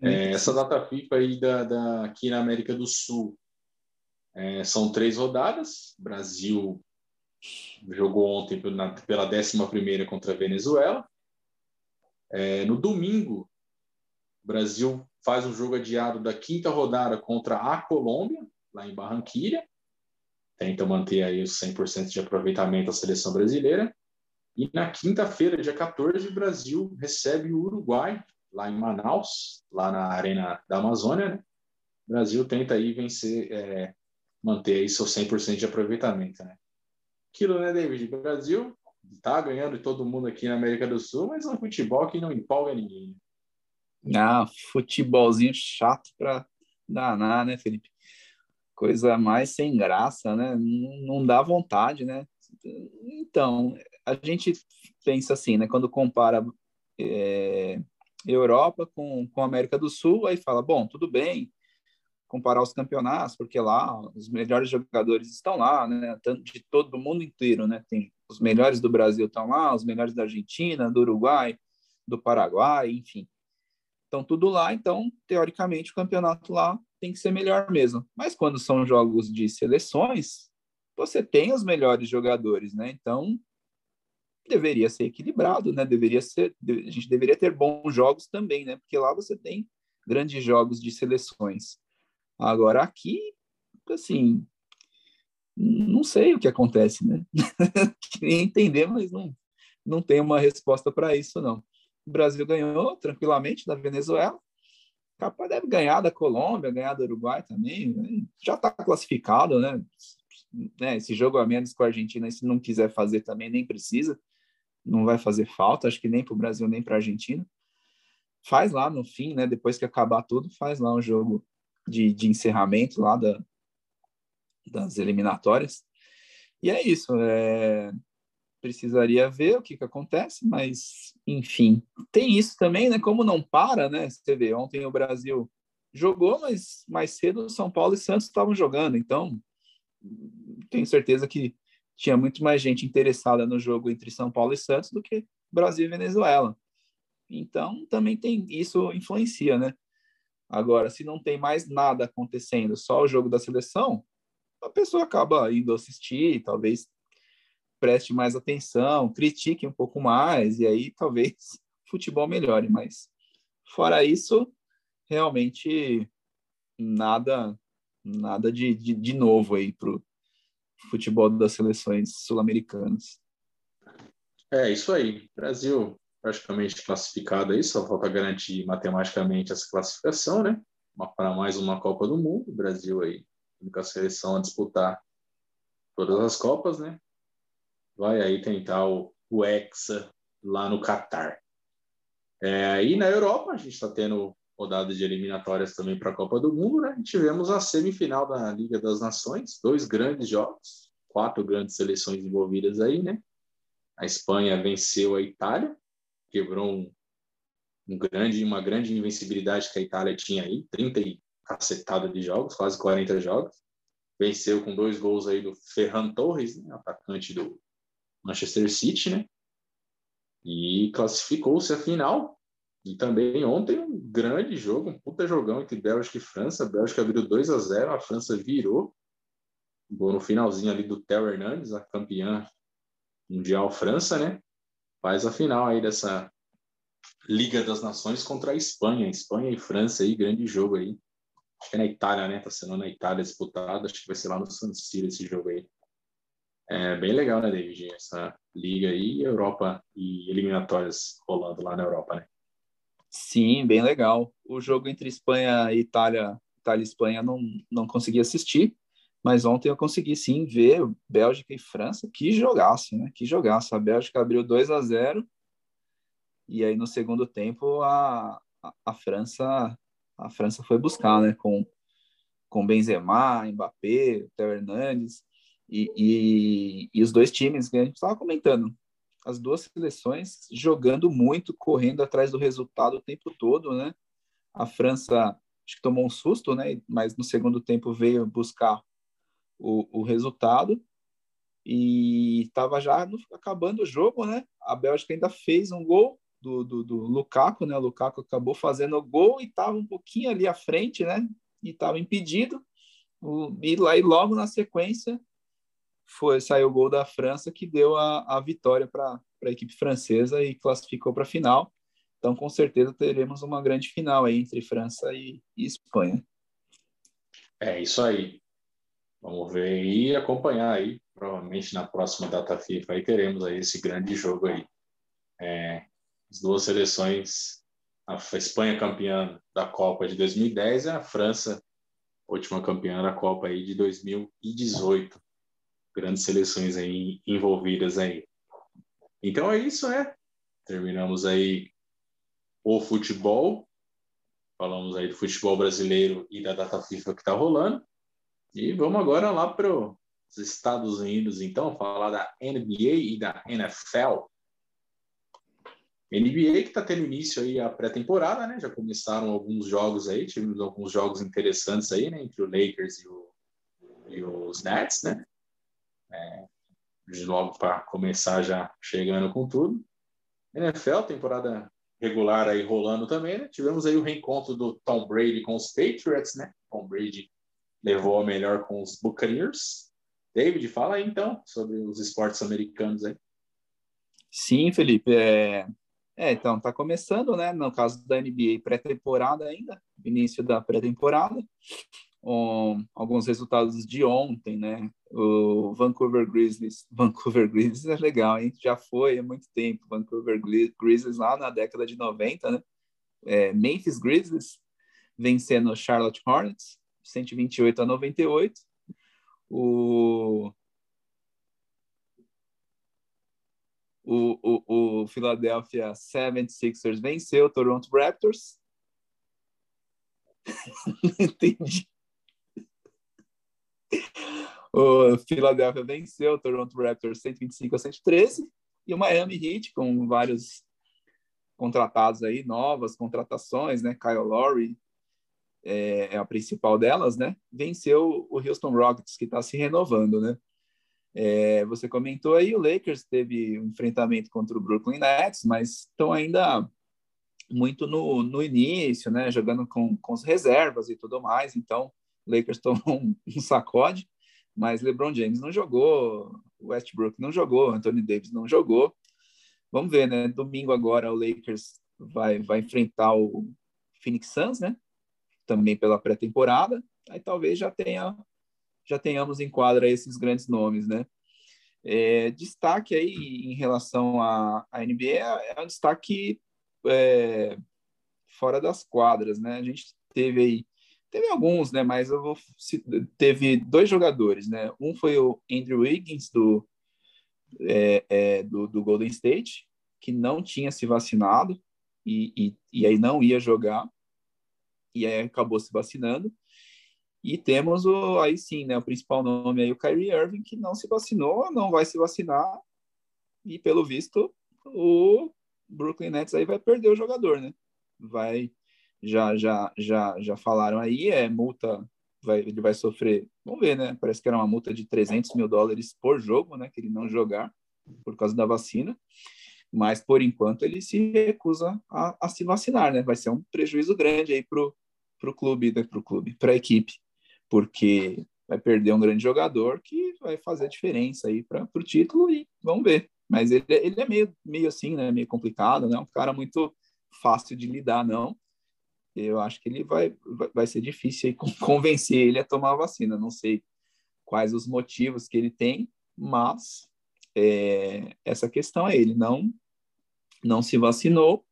É, essa data FIFA aí da, da, aqui na América do Sul é, são três rodadas. O Brasil jogou ontem pela, pela 11 contra a Venezuela. É, no domingo, o Brasil faz um jogo adiado da quinta rodada contra a Colômbia lá em Barranquilha. Tenta manter aí os 100% de aproveitamento da seleção brasileira. E na quinta-feira, dia 14, o Brasil recebe o Uruguai, lá em Manaus, lá na Arena da Amazônia. Né? O Brasil tenta aí vencer, é, manter aí seu 100% de aproveitamento. Né? Aquilo, né, David? O Brasil tá ganhando todo mundo aqui na América do Sul, mas é um futebol que não empolga ninguém. Ah, futebolzinho chato para danar, né, Felipe? Coisa mais sem graça, né? Não, dá vontade, né? Então, a gente pensa assim, né? Quando compara é, Europa com, com América do Sul, aí fala, bom, tudo bem, comparar os campeonatos, porque lá os melhores jogadores estão lá, né? De todo mundo inteiro, né? Tem os melhores do Brasil estão lá, os melhores da Argentina, do Uruguai, do Paraguai, enfim. Estão tudo lá, então, teoricamente, o campeonato lá tem que ser melhor mesmo. Mas quando são jogos de seleções, você tem os melhores jogadores, né? Então deveria ser equilibrado, né? Deveria ser, a gente deveria ter bons jogos também, né? Porque lá você tem grandes jogos de seleções. Agora aqui, assim, não sei o que acontece, né? Queria entender, mas não, não tem uma resposta para isso, não. O Brasil ganhou tranquilamente da Venezuela, capaz deve ganhar da Colômbia, ganhar do Uruguai também. Né? Já está classificado, né? né? Esse jogo a menos com a Argentina, se não quiser fazer também, nem precisa. Não vai fazer falta, acho que nem para o Brasil, nem para a Argentina. Faz lá no fim, né? Depois que acabar tudo, faz lá um jogo de, de encerramento lá da, das eliminatórias. E é isso. É precisaria ver o que, que acontece, mas enfim, tem isso também, né? Como não para, né? Você vê, ontem o Brasil jogou, mas mais cedo São Paulo e Santos estavam jogando, então tenho certeza que tinha muito mais gente interessada no jogo entre São Paulo e Santos do que Brasil e Venezuela. Então também tem isso influencia, né? Agora, se não tem mais nada acontecendo, só o jogo da seleção, a pessoa acaba indo assistir, talvez preste mais atenção, critique um pouco mais, e aí talvez o futebol melhore. Mas, fora isso, realmente nada nada de, de, de novo aí para o futebol das seleções sul-americanas. É isso aí. Brasil praticamente classificado aí, só falta garantir matematicamente essa classificação, né? Para mais uma Copa do Mundo. O Brasil aí, única seleção a disputar todas as Copas, né? Vai aí tentar o, o Hexa lá no Catar. É, e na Europa, a gente está tendo rodada de eliminatórias também para a Copa do Mundo, né? tivemos a semifinal da Liga das Nações, dois grandes jogos, quatro grandes seleções envolvidas aí, né? A Espanha venceu a Itália, quebrou um, um grande, uma grande invencibilidade que a Itália tinha aí, 30 e cacetada de jogos, quase 40 jogos. Venceu com dois gols aí do Ferran Torres, né? atacante do Manchester City, né? E classificou-se à final e também ontem um grande jogo, um puta jogão entre Bélgica e França. A Bélgica abriu 2 a 0 a França virou. Gol no finalzinho ali do Theo Hernandes, a campeã mundial França, né? Faz a final aí dessa Liga das Nações contra a Espanha. Espanha e França aí, grande jogo aí. Acho que é na Itália, né? Tá sendo na Itália disputado. Acho que vai ser lá no San Siro esse jogo aí. É bem legal, né, David? Essa liga aí, Europa e eliminatórias rolando lá na Europa, né? Sim, bem legal. O jogo entre Espanha e Itália, Itália e Espanha, não, não consegui assistir, mas ontem eu consegui sim ver Bélgica e França. Que jogaço, né? Que jogaço. A Bélgica abriu 2 a 0 e aí no segundo tempo a, a, a França a França foi buscar, né? Com, com Benzema, Mbappé, Theo Hernandes e, e, e os dois times que a gente estava comentando as duas seleções jogando muito, correndo atrás do resultado o tempo todo, né? A França acho que tomou um susto, né? Mas no segundo tempo veio buscar o, o resultado e estava já no, acabando o jogo, né? A Bélgica ainda fez um gol do, do, do Lukaku, né? O Lukaku acabou fazendo o gol e estava um pouquinho ali à frente, né? E estava impedido. O, e lá e logo na sequência foi saiu o gol da França que deu a, a vitória para a equipe francesa e classificou para a final. Então, com certeza, teremos uma grande final aí entre França e, e Espanha. É isso aí. Vamos ver e acompanhar aí. Provavelmente na próxima data FIFA aí teremos aí esse grande jogo aí. É, as duas seleções, a Espanha campeã da Copa de 2010 e a França última campeã da Copa aí de 2018 grandes seleções aí envolvidas aí. Então é isso, né? Terminamos aí o futebol. Falamos aí do futebol brasileiro e da data FIFA que está rolando. E vamos agora lá para os Estados Unidos, então, falar da NBA e da NFL. NBA que está tendo início aí a pré-temporada, né? Já começaram alguns jogos aí, tivemos alguns jogos interessantes aí, né? Entre o Lakers e, o, e os Nets, né? É, logo para começar já chegando com tudo. NFL, temporada regular aí rolando também, né? Tivemos aí o reencontro do Tom Brady com os Patriots, né? Tom Brady levou a melhor com os Buccaneers. David, fala aí então sobre os esportes americanos aí. Sim, Felipe. É, é então, tá começando, né? No caso da NBA, pré-temporada ainda, início da pré-temporada um, alguns resultados de ontem, né? O Vancouver Grizzlies, Vancouver Grizzlies é legal, hein? Já foi há muito tempo. Vancouver Grizzlies lá na década de 90, né? É, Memphis Grizzlies vencendo Charlotte Hornets, 128 a 98. O o, o, o Philadelphia 76ers venceu o Toronto Raptors. Entendi. O Philadelphia venceu o Toronto Raptors 125 a 113 e o Miami Heat com vários contratados aí, novas contratações, né? Kyle Lowry é, é a principal delas, né? Venceu o Houston Rockets que está se renovando, né? É, você comentou aí, o Lakers teve um enfrentamento contra o Brooklyn Nets, mas estão ainda muito no, no início, né? Jogando com, com as reservas e tudo mais, então Lakers tomou um, um sacode, mas LeBron James não jogou, Westbrook não jogou, Anthony Davis não jogou. Vamos ver, né? Domingo agora o Lakers vai, vai enfrentar o Phoenix Suns, né? também pela pré-temporada, aí talvez já tenha já tenhamos em quadra esses grandes nomes, né? É, destaque aí em relação à, à NBA é, é um destaque é, fora das quadras, né? A gente teve aí teve alguns, né? Mas eu vou teve dois jogadores, né? Um foi o Andrew Wiggins do é, é, do, do, Golden State que não tinha se vacinado e, e, e aí não ia jogar e aí acabou se vacinando. E temos o aí sim, né, o principal nome aí, o Kyrie Irving, que não se vacinou, não vai se vacinar, e pelo visto o Brooklyn Nets aí vai perder o jogador, né? Vai já já já já falaram aí, é multa, vai, ele vai sofrer, vamos ver, né? Parece que era uma multa de 300 mil dólares por jogo, né? Que ele não jogar por causa da vacina, mas por enquanto ele se recusa a, a se vacinar, né? Vai ser um prejuízo grande aí pro pro clube, né? Pro clube, para a equipe porque vai perder um grande jogador que vai fazer a diferença aí para o título e vamos ver. Mas ele, ele é meio, meio assim, né? Meio complicado, né? Um cara muito fácil de lidar, não. Eu acho que ele vai, vai ser difícil convencer ele a tomar a vacina. Não sei quais os motivos que ele tem, mas é, essa questão é ele não não se vacinou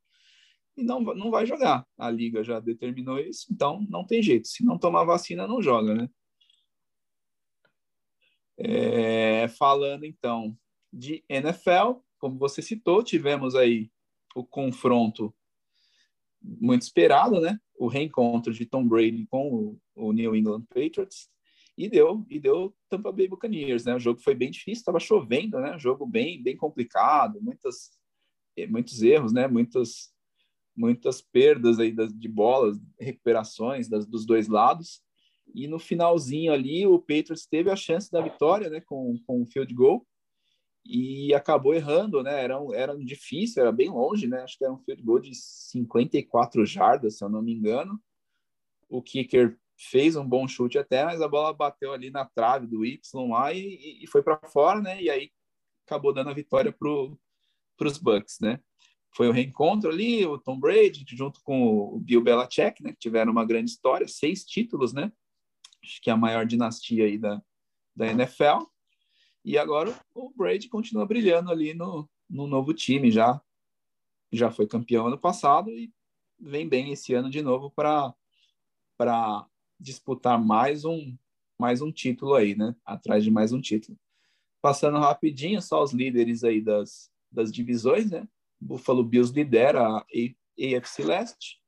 e não, não vai jogar. A liga já determinou isso, então não tem jeito. Se não tomar vacina, não joga, né? É, falando então de NFL, como você citou, tivemos aí o confronto muito esperado, né? O reencontro de Tom Brady com o, New England Patriots e deu e deu Tampa Bay Buccaneers, né? O jogo foi bem difícil, estava chovendo, né? jogo bem bem complicado, muitas muitos erros, né? Muitos muitas perdas aí das, de bolas, recuperações das, dos dois lados. E no finalzinho ali, o Patriots teve a chance da vitória, né, com, com um field goal, e acabou errando, né, era, era difícil, era bem longe, né, acho que era um field goal de 54 jardas, se eu não me engano. O kicker fez um bom chute até, mas a bola bateu ali na trave do Y lá e, e foi para fora, né, e aí acabou dando a vitória para os Bucks, né foi o reencontro ali, o Tom Brady, junto com o Bill Belichick, né, que tiveram uma grande história, seis títulos, né? Acho que é a maior dinastia aí da, da NFL. E agora o Brady continua brilhando ali no, no novo time, já já foi campeão ano passado e vem bem esse ano de novo para disputar mais um mais um título aí, né? Atrás de mais um título. Passando rapidinho, só os líderes aí das, das divisões, né? Buffalo Bills lidera a AFC Leste,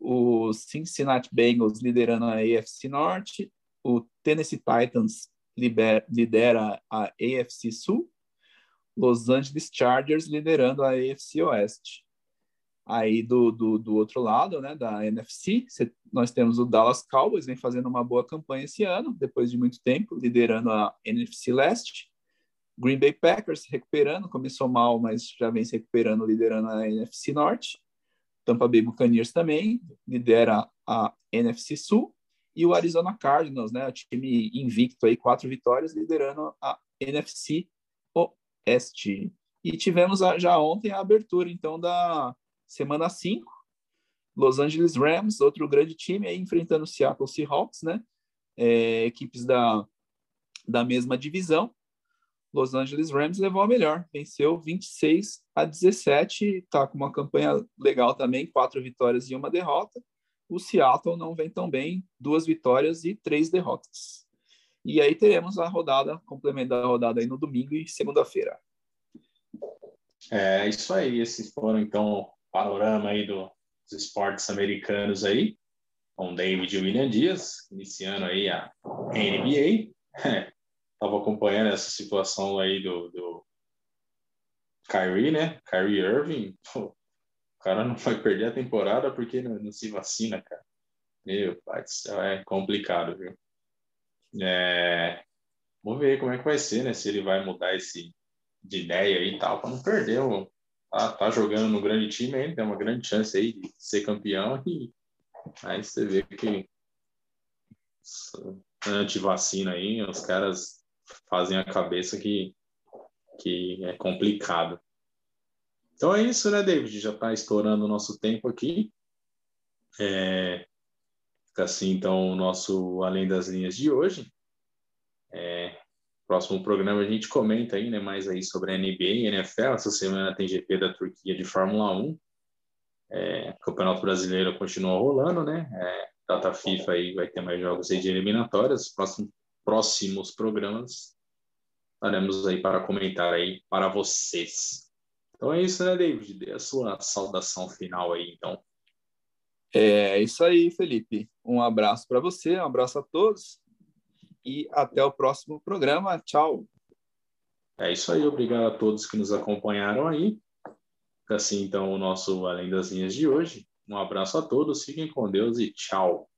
o Cincinnati Bengals liderando a AFC Norte, o Tennessee Titans lidera a AFC Sul, Los Angeles Chargers liderando a AFC Oeste. Aí do, do, do outro lado, né, da NFC, nós temos o Dallas Cowboys, vem fazendo uma boa campanha esse ano, depois de muito tempo, liderando a NFC Leste. Green Bay Packers recuperando, começou mal, mas já vem se recuperando, liderando a NFC Norte. Tampa Bay Buccaneers também lidera a NFC Sul e o Arizona Cardinals, né, o time invicto aí, quatro vitórias, liderando a NFC Oeste. E tivemos a, já ontem a abertura, então, da semana 5, Los Angeles Rams, outro grande time aí, enfrentando o Seattle Seahawks, né, é, equipes da, da mesma divisão. Los Angeles Rams levou a melhor, venceu 26 a 17, está com uma campanha legal também, quatro vitórias e uma derrota. O Seattle não vem tão bem, duas vitórias e três derrotas. E aí teremos a rodada, complemento da rodada aí no domingo e segunda-feira. É isso aí, esses foram então o panorama aí do, dos esportes americanos aí, com David e William Dias, iniciando aí a NBA. estava acompanhando essa situação aí do, do Kyrie, né? Kyrie Irving, pô, cara não vai perder a temporada porque não, não, se vacina, cara. Meu pai do céu, é complicado, viu? É, vamos ver como é que vai ser, né? Se ele vai mudar esse de ideia e tal, para não perder o. Tá, tá jogando no grande time ainda, tem uma grande chance aí de ser campeão e aí você vê que anti-vacina aí, os caras fazem a cabeça que, que é complicado. Então é isso, né, David? Já está estourando o nosso tempo aqui. É... Fica assim, então, o nosso Além das Linhas de hoje. É, próximo programa a gente comenta aí, né, mais aí sobre a NBA NFL. Essa semana tem GP da Turquia de Fórmula 1. É, Campeonato Brasileiro continua rolando, né? É, data FIFA aí vai ter mais jogos aí de eliminatórias. Próximo, próximos programas estaremos aí para comentar aí para vocês. Então é isso, né, David? Dê a sua saudação final aí, então. É isso aí, Felipe. Um abraço para você, um abraço a todos e até o próximo programa. Tchau. É isso aí, obrigado a todos que nos acompanharam aí. Assim, então, o nosso Além das Linhas de hoje. Um abraço a todos, fiquem com Deus e tchau.